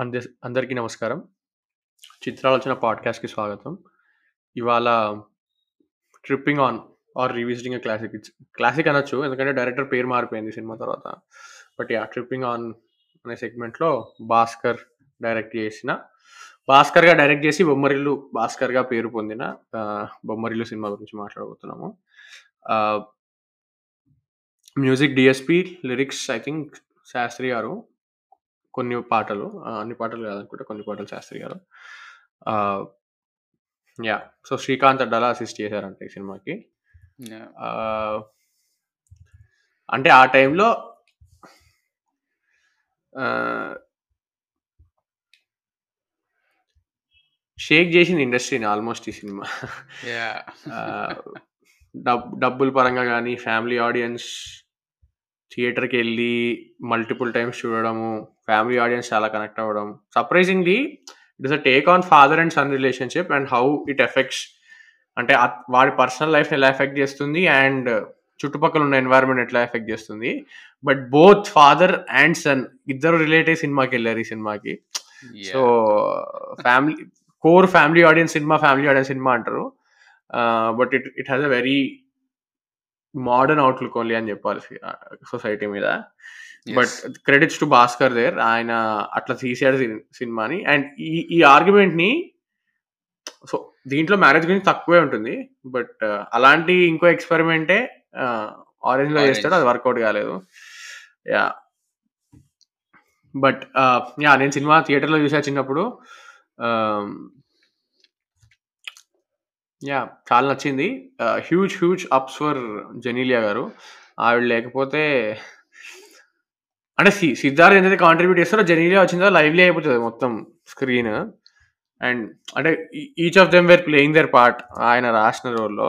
అందే అందరికీ నమస్కారం. 'చిత్రాలోచన' పాడ్‌కాస్ట్‌కి స్వాగతం. ఇవాళ 'tripping on or revisiting a classic' it's classic అనొచ్చు. ఎందుకంటే డైరెక్టర్ పేరు మారిపోయింది సినిమా తర్వాత. బట్ ఆ 'ట్రిప్పింగ్ ఆన్' అనే సెగ్మెంట్‌లో 'భాస్కర్' డైరెక్ట్ చేసిన 'భాస్కర్‌గా' డైరెక్ట్ చేసి 'బొమ్మరిల్లు' 'భాస్కర్‌గా' పేరు పొందిన 'బొమ్మరిల్లు' సినిమా గురించి మాట్లాడబోతున్నాము. Music DSP lyrics I think Shastri గారు. కొన్ని పాటలు అన్ని పాటలు కాదనుకుంటా. కొన్ని పాటలు శాస్త్రి గారు. Yeah! So, Srikanth Addala assist చేశారంట ఈ సినిమాకి. అంటే ఆ టైంలో షేక్ చేసింది ఇండస్ట్రీని ఆల్మోస్ట్ ఈ సినిమా. డబ్ డబ్బుల పరంగా గానీ, ఫ్యామిలీ ఆడియన్స్ థియేటర్‌కెళ్ళి మల్టిపుల్ టైమ్స్ చూడడము, ఫ్యామిలీ ఆడియన్స్ చాలా కనెక్ట్ అవ్వడం. Surprisingly it is a take on father and son relationship and how it affects అంటే వాడి పర్సనల్ లైఫ్‌ని ఎలా ఎఫెక్ట్ చేస్తుంది అండ్ చుట్టుపక్కల ఉన్న ఎన్వైర్న్‌మెంట్ ఎట్లా ఎఫెక్ట్ చేస్తుంది. But both father and son ఇద్దరు రిలేట్ అయ్యి సినిమాకెళ్ళారు ఈ సినిమాకి. So! Family core family audience cinema, family audience cinema అంటారు. But it it has a very modern outlook only అని చెప్పాలి సొసైటీ మీద. But. Credits to Bhaskar there. ఆయన అట్లా తీసాడు సినిమాని. అండ్ ఈ ఈ ఆర్గ్యుమెంట్‌ని సో, దీంట్లో మ్యారేజ్ గురించి తక్కువే ఉంటుంది. బట్ అలాంటి ఇంకో ఎక్స్‌పెరిమెంటే ఆహ్, 'ఆరెంజ్‌లో' చేస్తాడు. 'ఆరెంజ్.' అది వర్కౌట్ కాలేదు. యాహ్! But yeah! నేను సినిమా థియేటర్‌లో చూసా చిన్నప్పుడు. యాహ్! చాలా నచ్చింది. ఆహ్, huge huge ups for Genelia గారు. ఆవిడ లేకపోతే అంటే సి సిద్ధార్థ్ ఎంతైతే కాంట్రిబ్యూట్ చేస్తారో జెనీలియా వచ్చిన తర్వాత లైవ్లీ అయిపోతది మొత్తం స్క్రీన్. అండ్ అంటే ఈ each of them were playing their part ఆయన రాసిన రోల్‌లో.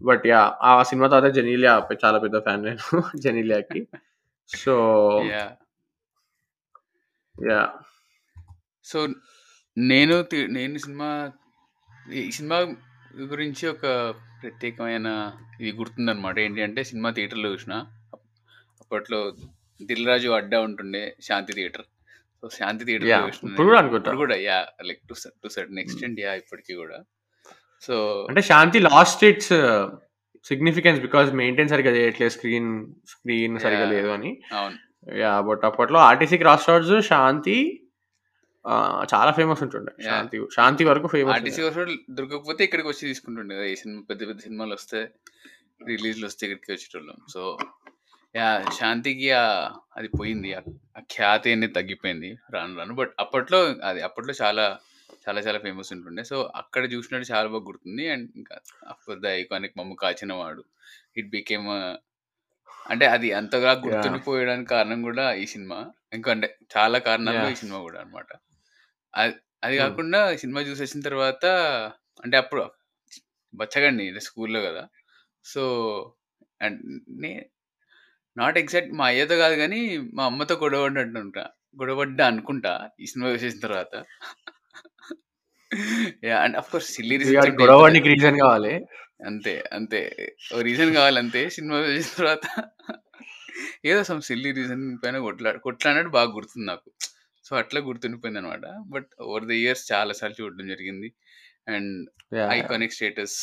But yeah! ఆ సినిమా తర్వాత జెనీలియా పె చాలా పెద్ద ఫ్యాన్ నేను జెనీలియాకి. So yeah! యాహ్! సో, నేను తి నేను సినిమా ఈ సినిమా గురించి ఒక ప్రత్యేకమైన ఇది గుర్తుందనమాట. ఏంటి అంటే సినిమా థియేటర్‌లో చూసినా. అప్పట్లో 'దిల్ రాజు' అడ్డా ఉంటుండే శాంతి థియేటర్. సో, శాంతి! చూసినా ఇప్పుడు. కూడా అనుకుంటా. ఇప్పుడు కూడా yeah! Like to to certain. Extent yeah! ఇప్పటికి కూడా. సో అంటే Shanti lost its significance because maintain సరిగ్గా చేయట్లేదు స్క్రీన్ స్క్రీన్ సరిగ్గా యాహ్! లేదు అని. అవును. యాహ్! బట్ అప్పట్లో 'ఆర్టీసీ క్రాస్ రోడ్స్', 'శాంతి' చాలా ఫేమస్ ఉంటుండే. శాంతి 'శాంతి' వరకు ఫేమస్ ఆర్టీసీ దొరకకపోతే ఇక్కడికి వచ్చి తీసుకుంటుండే! ఈ సినిమా పెద్ద పెద్ద సినిమాలొస్తే రిలీజ్‌లు వస్తే ఇక్కడికి వచ్చేటోళ్ళం. So, yeah! శాంతికి అది పోయింది. ఆ ఖ్యాతి అనేది తగ్గిపోయింది రాను రాను. బట్ అప్పట్లో అది అప్పట్లో చాలా చాలా చాలా ఫేమస్ ఉంటుండే. సో, అక్కడ చూసినట్టు చాలా బాగా గుర్తుంది. అండ్ ఇంకా ఆఫ్‌కోర్స్ ద ఐకానిక్ 'మమ్ము కాచినవాడు' ఇట్ బికేమ్ అంటే అది అంతగా! గుర్తుండిపోయడానికి కారణం కూడా ఈ సినిమా. ఎందుకంటే చాలా కారణాల్లో ఈ! సినిమా కూడా అన్నమాట. అది అది హ్మ్. సినిమా చూసొచ్చిన తర్వాత అంటే అప్పుడు బచ్చగాడిని స్కూల్‌లో కదా! సో, అండ్ నే నాట్ ఎగ్జాక్ట్ మా అయ్యతో కాదు గానీ, మా అమ్మతో గొడవ పడినట్టుంటా. గొడవ పడ్డా అనుకుంటా ఈ సినిమా చూసేసిన తర్వాత. Yeah! And of course silly ఇగ రీజన్స్ అంటే గొడవ పడనీకి రీజన్ కావాలి. అంతే. అంతే. ఓ రీజన్ కావాలంతే. సినిమా చూసిన తర్వాత ఏదో సమ్ సిల్లీ రీజన్ పైన కొట్లా కొట్లాడినట్టు బాగా గుర్తుంది నాకు. సో, అట్లా గుర్తుండిపోయిందనమాట. బట్ ఓవర్ ద ఇయర్స్ చాలా సార్లు చూడడం జరిగింది. And! Iconic status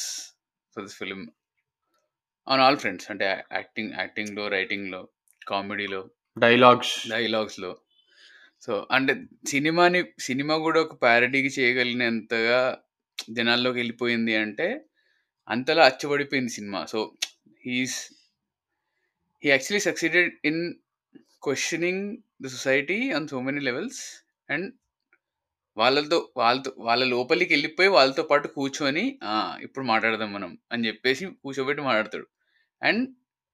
for this film on all fronts అంటే యాక్టింగ్ యాక్టింగ్‌లో, రైటింగ్‌లో, కామెడీలో, డైలాగ్స్. డైలాగ్స్‌లో. సో, అంటే సినిమాని సినిమా కూడా ఒక పారడీకి చేయగలిగినంతగా జనాల్లోకి వెళ్ళిపోయింది అంటే, అంతలా అచ్చబడిపోయింది cinema. So, he is he actually succeeded in questioning the society on so many levels. And వాళ్ళతో వాళ్ళతో వాళ్ళ లోపలికి వెళ్ళిపోయి వాళ్ళతో పాటు కూర్చొని! ఇప్పుడు మాట్లాడదాం మనం అని చెప్పేసి కూర్చోబెట్టి మాట్లాడతాడు. అండ్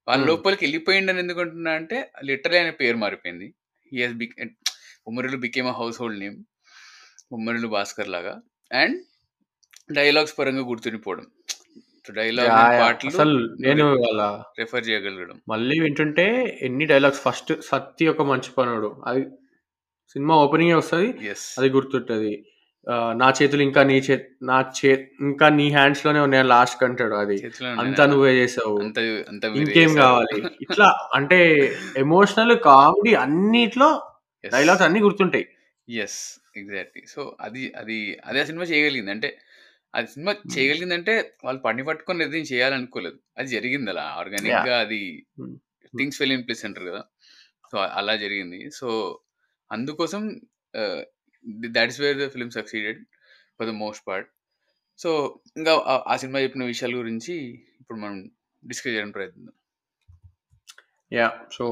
వాళ్ళ. లోపలికి వెళ్ళిపోయిండని ఎందుకు అంటున్నా అంటే లిటరల్లీ ఆయన పేరు మారిపోయింది. He has బిక్ Bommarillu became a household name. Bommarillu Bhaskar లాగా. అండ్ డైలాగ్స్ పరంగా గుర్తుండిపోవడం. డైలాగ్! పాటలు అసలు నేను ఇవాళ రిఫర్ చేయగలగడం. మళ్ళీ వింటుంటే ఎన్ని డైలాగ్స్ ఫస్ట్ 'సత్తి ఒక మంచి పనోడు' అది సినిమా ఓపెనింగే వస్తది. అది గుర్తుంటది. నా చేతులు ఇంకా నీ చే నా చే ఇంకా నీ హ్యాండ్స్‌లోనే ఉన్నాయి లాస్ట్‌కి అంటాడు అది. అంతా? నువ్వే చేసావు. ఇంకేం. కావాలి? ఇట్లా అంటే ఎమోషనల్, కామెడీ అన్నిట్లో. డైలాగ్స్ అన్నీ గుర్తుంటాయి. యెస్. ఎగ్జాక్ట్‌లీ. సో, అది అది అదే ఆ సినిమా చేయగలిగింది. అంటే, అది సినిమా. చేయగలిగిందంటే, వాళ్ళు పని పట్టుకొని ఏదైనా చేయాలనుకోలేదు. అది జరిగిందలా యాహ్! ఆర్గానిక్‌గా అది హ్మ్. హ్మ్. థింగ్స్ ఫెల్ ఇన్ ప్లేస్ అంటారు గదా! సో, అలా జరిగింది. సో, అందుకోసం thought is where the film succeeded for the most part. So, ఇంకా ఆ సినిమా చెప్పిన విషయాల గురించి ఇప్పుడు మనం డిస్కస్ చేయడానికి ప్రయత్నిద్దాం. యాహ్! సో,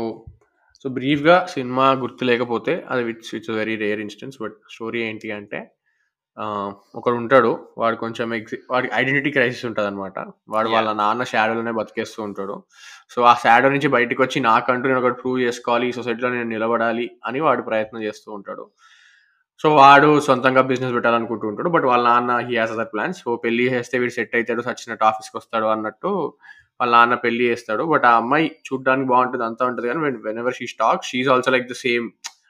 సో బ్రీఫ్‌గా సినిమా గుర్తు లేకపోతే అది it's a very rare instance. But story ఏంటి అంటే ఆహ్, ఒకడుంటాడు. వాడు కొంచెం ఎగ్జి వాడికి ఐడెంటిటీ క్రైసిస్ ఉంటదనమాట. వాడు వాళ్ళ! నాన్న షాడోలోనే బతికేస్తూ ఉంటాడు. సో, ఆ షాడో నుంచి బయటికొచ్చి నాకంటూ నేనొకటి ప్రూవ్ చేసుకోవాలి. ఈ సొసైటీలో నేను నిలబడాలి అని వాడు ప్రయత్నం చేస్తూ ఉంటాడు. సో, వాడు సొంతంగా బిజినెస్ పెట్టాలనుకుంటూ ఉంటాడు. బట్ వాళ్ళ నాన్న he has other plans. So, పెళ్ళి చేస్తే వీడు సెట్ అయితాడు. సచ్చినట్టు ఆఫీస్‌కొస్తాడు అన్నట్టు వాళ్ళ నాన్న పెళ్ళి చేస్తాడు. బట్ ఆ అమ్మాయి చూడ్డానికి బావుంటది. అంతా ఉంటది గానీ when whenever she talks she is also like the same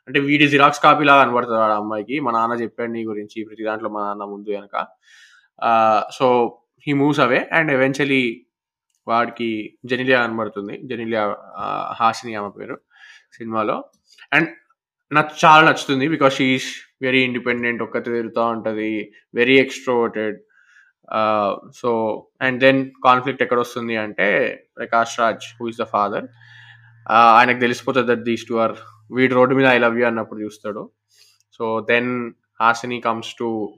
అంటే వీడి జిరాక్స్ కాపీ లాగా కనబడుతుంది ఆ అమ్మాయికి. మా నాన్న చెప్పాడు నీ గురించి ప్రతి దాంట్లో మా నాన్న ముందు కనుక so, he moves away and eventually వాడికి జెనిలియా కనబడుతుంది. జెనిలియా హాసిని ఆమె పేరు సినిమాలో. అండ్ నాకు చాలా నచ్చుతుంది. Because she is very independent. ఒక్కతే తిరుగుతూ ఉంటుంది very extroverted. So and then conflict ఎక్కడ వస్తుంది అంటే Prakash Raj who is the father ఆయనకు తెలిసిపోతుంది దట్ దీస్ టు ఆర్ వీడు రోడ్డు మీద ఐ లవ్ యూ అన్నప్పుడు చూస్తాడు. So, then Hasini comes to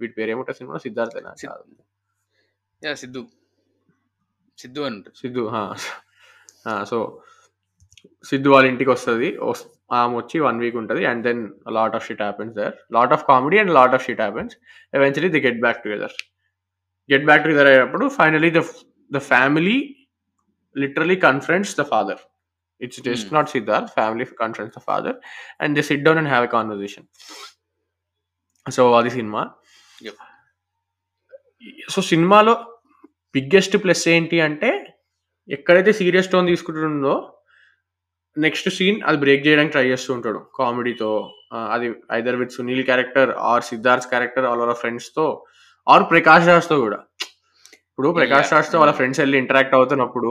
వీడి పేరేముంటది సినిమాలో సిద్ధార్థేనా? సిద్ కాదు. యాహ్! సిద్దు. సిద్దు అని ఉంటది. ఆ! సో, సిద్దు వాళ్ళ ఇంటికొస్తది. వస్ ఆమొచ్చి 1 వీక్ ఉంటది. And then lot of shit happens there. Lot of comedy and lot of shit happens. Eventually they get back together. Get back together అయ్యేటప్పుడు finally the the family literally confronts the father. It's just. Not Siddharth. Family confronts the father and they sit down and a conversation. So, అది cinema. So, సినిమాలో biggest plus ఏంటి అంటే ఎక్కడైతే serious tone తీసుకుంటుందో next scene అది break చేయడానికి try చేస్తూ ఉంటాడు కామెడీతో. అది either with Sunil character or Siddharth character or వాళ్ళ ఫ్రెండ్స్‌తో ఆర్ ప్రకాష్ రాజ్‌తో గూడా. ఇప్పుడు ప్రకాష్! రాజ్‌తో వాళ్ళ. ఫ్రెండ్స్ ఎళ్ళి ఇంటరాక్ట్ అవుతున్నప్పుడు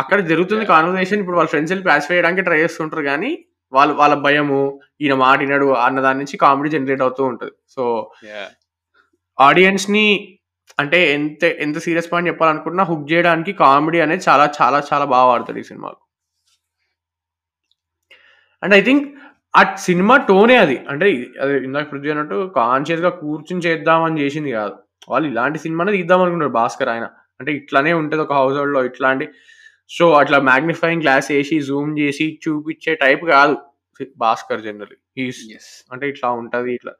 అక్కడ జరుగుతుంది యాహ్! కాన్వర్జేషన్. ఇప్పుడు వాళ్ళ ఫ్రెండ్స్ ఎళ్ళి పాసిఫై చేయడానికి ట్రై చేస్తుంటారు గానీ, వాళ్ళు వాళ్ళ భయము, ఈయన మాట ఇనడు అన్న దాని నుంచి కామెడీ జనరేట్ అవుతూ ఉంటది. So, yeah! ఆడియన్స్‌ని అంటే ఎంత ఎంత సీరియస్ పాయింట్ చెప్పాలనుకున్నా హుక్ చేయడానికి కామెడీ అనేది చాలా చాలా చాలా బాగా వాడతాడు ఈ సినిమాలో. అండ్ ఐ థింక్ ఆ సినిమా టోనే అది. అంటే అది ఇందాక పృథ్వీ అన్నట్టు కాన్షియస్‌గా కూర్చొని చేద్దామని చేసింది గాదు. వాళ్ళు ఇలాంటి సినిమానే తీద్దాం అనుకున్నాడు భాస్కర్ ఆయన. అంటే ఇట్లనే ఉంటది ఒక హౌస్ హోల్డ్‌లో ఇట్లాంటి సో, అట్లా మాగ్నిఫైయింగ్ గ్లాస్ ఏసి, జూమ్ చేసి చూపిచ్చే టైప్ కాదు భాస్కర్ యెస్. అంటే ఇట్లా ఉంటది ఇట్లా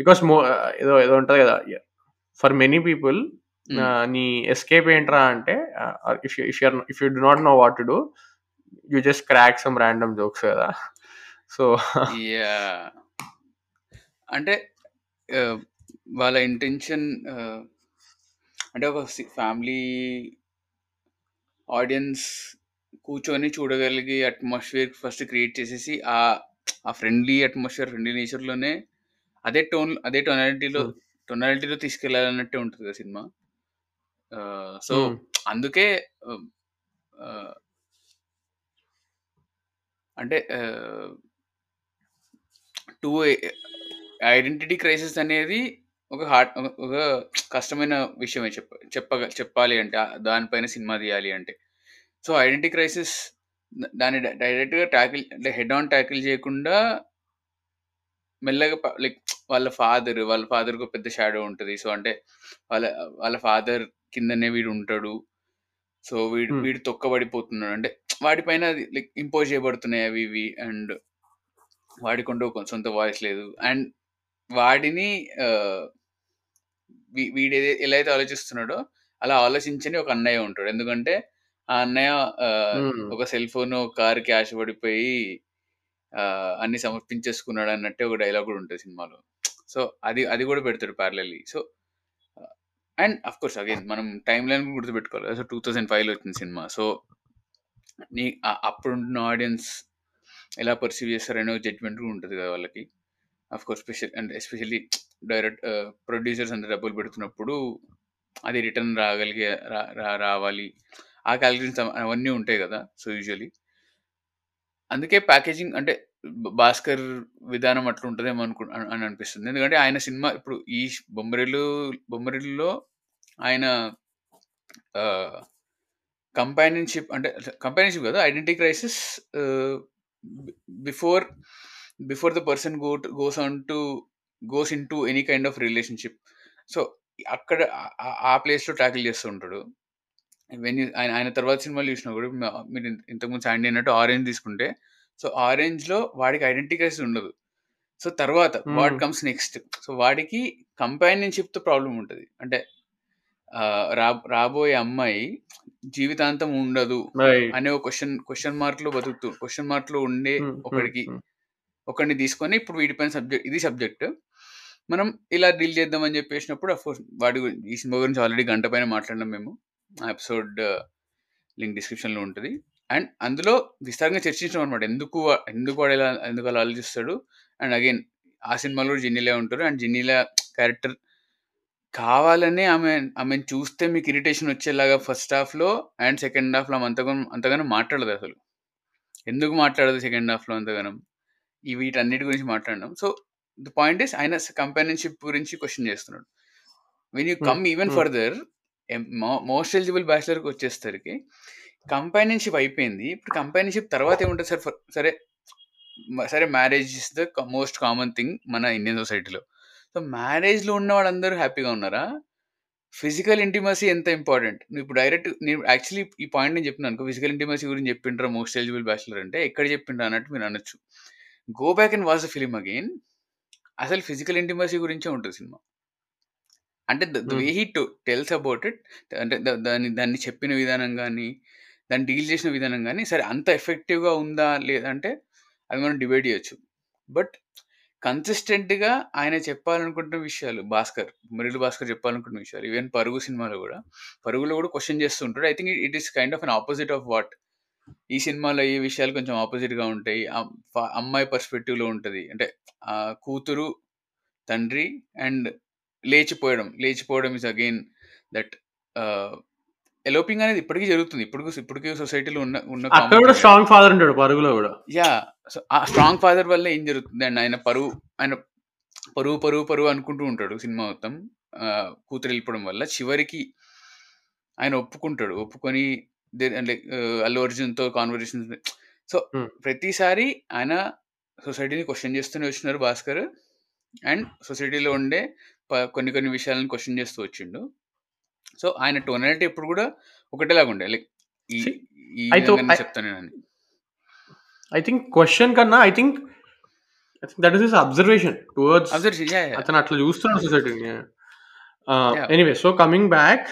బికాస్ మో ఏదో ఏదో ఉంటది కదా! ఫర్ మెనీ పీపుల్ నీ ఎస్కేప్ ఏంట్రా అంటే if you if you are if you do not know what to do you just crack some random jokes కదా! సో! అంటే ఆహ్, వాళ్ళ ఇంటెన్షన్ అంటే ఒక ఫ్యామిలీ ఆడియన్స్ కూర్చొని చూడగలిగే అట్మాస్ఫియర్ ఫస్ట్ క్రియేట్ చేసేసి ఆహ్, ఆ ఫ్రెండ్లీ అట్మాస్ఫియర్, ఫ్రెండ్లీ నేచర్‌లోనే అదే టోన్ అదే టొనాలిటీలో. టొనాలిటీలో తీసుకెళ్ళాలన్నట్టే ఉంటది కదా సినిమా. సో. అందుకే అంటే ఆహ్ 2 ఎ ఐడెంటిటీ క్రైసిస్ అనేది ఒక హార్డ్ ఒక కష్టమైన విషయమే చెప్ప చెప్పగ చెప్పాలి అంటే దానిపైన సినిమా తీయాలి అంటే. సో, ఐడెంటిటీ క్రైసిస్ దాన్ని డైరెక్ట్‌గా టాకిల్ అంటే హెడ్ ఆన్ టాకిల్ చేయకుండా మెల్లగా లైక్ వాళ్ళ ఫాదర్, వాళ్ళ ఫాదర్‌కి ఒక పెద్ద షాడో ఉంటది. సో, అంటే వాళ్ళ వాళ్ళ ఫాదర్ కిందనే వీడు ఉంటాడు. సో, వీడు. వీడు తొక్కబడిపోతున్నాడు. అంటే వాడి పైన అది లైక్ ఇంపోజ్ చేయబడుతున్నాయి అవి ఇవి అండ్ వాడికంటూ ఒక సొంత వాయిస్ లేదు. అండ్ వాడిని వీడు ఎలా అయితే ఆలోచిస్తున్నాడో అలా ఆలోచించని ఒక అన్నయ్య ఉంటాడు. ఎందుకంటే ఆ అన్నయ్య. ఒక సెల్ ఫోన్, కార్‌కి ఆశపడిపోయి ఆహ్, అన్నీ సమర్పించేసుకున్నాడు అన్నట్టే ఒక డైలాగ్ కూడా ఉంటది సినిమాలో. సో, అది అది కూడా పెడతాడు parallelly. So, and of course again మనం టైమ్ లైన్ కూడా గుర్తుపెట్టుకోవాలి. సో, 2005లో వచ్చిన సినిమా. సో, నీ అప్పుడున్న ఆడియన్స్ ఎలా పర్సీవ్ చేస్తారనే జడ్జ్‌మెంట్ కూడా ఉంటది కదా వాళ్ళకి. Of course special and especially direct producers అంత డబ్బులు పెడుతున్నప్పుడు అది రిటర్న్ రాగలిగే రా రావాలి. ఆ క్యాలరీస్ అవన్నీ ఉంటాయి కదా! So, usually. అందుకే ప్యాకేజింగ్ అంటే 'భాస్కర్' విధానం అట్లుంటదేమో అనుకు అని అని అనిపిస్తుంది. ఎందుకంటే ఆయన సినిమా ఇప్పుడు ఈ 'బొమ్మరిల్లు' 'బొమ్మరిల్లు'లో ఆయన కంపానియన్‌షిప్ అంటే కంపానియన్‌షిప్ కదా identity crisis before before the person go goes on to goes into any kind of relationship. So, అక్కడ ఆ ప్లేస్‌లో టాకిల్ చేస్తూ ఉంటాడు. వెన్ ఆయన ఆయన తర్వాత సినిమాలు చూసినా కూడా మీరు ఇంత ఇంతకుముందు 'శాండీ' అన్నట్టు 'ఆరెంజ్' తీసుకుంటే సో, 'ఆరెంజ్‌లో' వాడికి ఐడెంటిటీ క్రైసిస్ ఉండదు. సో, తర్వాత వాట్. Comes next? సో, వాడికి కంపానియన్‌షిప్‌తో ప్రాబ్లమ్ ఉంటది. అంటే రా రాబోయే అమ్మాయి జీవితాంతం ఉండదు. అనే ఒక క్వెషన్ క్వెషన్ మార్క్‌లో బతుకుతూ క్వెషన్ మార్క్‌లో ఉండే హ్మ్. హ్మ్. ఒకడికి. ఒకడిని తీసుకొని ఇప్పుడు వీడిపైన సబ్జెక్ట్ ఇది సబ్జెక్ట్. మనం ఇలా డీల్ చేద్దాం అని చెప్పేసినప్పుడు అఫ్‌కోర్స్ వాటి గురించి ఈ సినిమా గురించి ఆల్రెడీ గంట పైన మాట్లాడినాం మేము. ఆ ఎపిసోడ్ uh, లింక్ డిస్క్రిప్షన్‌లో ఉంటుంది అండ్ అందులో విస్తారంగా చర్చించాం అనమాట. ఎందుకు ఎందుకు వాడు ఎలా ఎందుకు అలా ఆలోచిస్తాడు? అండ్ అగైన్ ఆ సినిమాలో కూడా జెన్నీలే ఉంటారు. అండ్ జెన్నీలా క్యారెక్టర్ కావాలనే ఆమె ఆమెను చూస్తే మీకు ఇరిటేషన్ వచ్చేలాగా ఫస్ట్ హాఫ్‌లో అండ్ సెకండ్ హాఫ్‌లో ఆమె అంతగానం అంతగానో మాట్లాడదు అసలు. ఎందుకు మాట్లాడదు సెకండ్ హాఫ్‌లో అంతగానం? ఈ వీటన్నిటి గురించి మాట్లాడినాం. సో, ద పాయింట్ ఈస్ ఆయన స్ కంపానియన్‌షిప్ గురించి క్వెషన్ చేస్తున్నాడు. When you. Come even. Further most eligible బ్యాచిలర్‌కి వచ్చేసరికి కంపానియన్‌షిప్ అయిపోయింది. ఇప్పుడు కంపానియన్‌షిప్ తర్వాత ఏముంటది సార్ సరే సరే marriage is the most common thing మన ఇండియన్ సొసైటీలో. సో, మ్యారేజ్‌లో ఉన్న వాళ్ళందరూ హ్యాపీగా ఉన్నారా? ఫిజికల్ ఇంటిమసీ ఎంత ఇంపార్టెంట్. నువ్విప్పుడు డైరెక్ట్ నేను యాక్చువల్లీ ఈ పాయింట్ నేను చెప్పినాననుకో ఫిజికల్ ఇంటిమసీ గురించి చెప్పిండ్రా మోస్ట్ ఎలిజిబుల్ బ్యాచిలర్ అంటే ఎక్కడ చెప్పిండ్రా అన్నట్టు మీరు అనొచ్చు. Go back and watch the film again. అసలు ఫిజికల్ ఇంటిమసీ గురించే ఉంటది సినిమా. అంటే the. Way he to tells about it అంటే దాన్ని దాన్ని చెప్పిన విధానం గాని, దాన్ని డీల్ చేసిన విధానం గాని సరే అంత ఎఫెక్టివ్‌గా ఉందా? లేదా? అంటే అది మనం డిబేట్ చేయొచ్చు. బట్ కన్సిస్టెంట్‌గా ఆయన చెప్పాలనుకుంటున్న విషయాలు 'భాస్కర్' 'మురళి భాస్కర్' చెప్పాలనుకున్న విషయాలు ఈవెన్ 'పరుగు' సినిమాలో కూడా 'పరుగులో' కూడా క్వెషన్ చేస్తూ ఉంటాడు. I think it is kind of an opposite of what ఈ సినిమాలో ఈ విషయాలు కొంచెం ఆపోజిట్‌గా ఉంటాయి. అమ్ ఫ అమ్మాయి పర్స్పెక్టివ్‌లో ఉంటది. అంటే ఆహ్, కూతురు, తండ్రి అండ్ లేచిపోవడం. లేచిపోవడం ఈస్ అగైన్ దట్ ఎలోపింగ్ అనేది ఇప్పటికి జరుగుతుంది. ఇప్పటికి ఇప్పటికి సొసైటీలో ఉన్న ఉన్న అక్కడ కూడా. స్ట్రాంగ్ ఫాదర్ ఉంటాడు 'పరుగులో' కూడా. సో, ఆ స్ట్రాంగ్ ఫాదర్ వల్ల ఏం జరుగుతుంది అండ్ ఆయన పరువు ఆయన పరువు, పరువు, పరువు అనుకుంటూ ఉంటాడు సినిమా మొత్తం. కూతురు వెళ్ళిపోవడం వల్ల. చివరికి ఆయన ఒప్పుకుంటాడు. ఒప్పుకొని లైక్ అల్లు అర్జున్‌తో కాన్వర్జేషన్స్ సో. ప్రతిసారి ఆయన సొసైటీని క్వెషన్ చేస్తూనే వచ్చినారు 'భాస్కర్.' అండ్ సొసైటీలో ఉండే కొన్ని కొన్ని విషయాలను క్వెషన్ చేస్తూ వచ్చిండు. సో, ఆయన టోనాలిటీ ఎప్పుడు కూడా ఒకటేలాగా ఉండే. లైక్ ఈ సీ ఈ ఐ థింక్ క్వెషన్ కన్నా I think that his observation towards! అతను అట్లా చూస్తున్నాడు సొసైటీని. Anyway so, coming back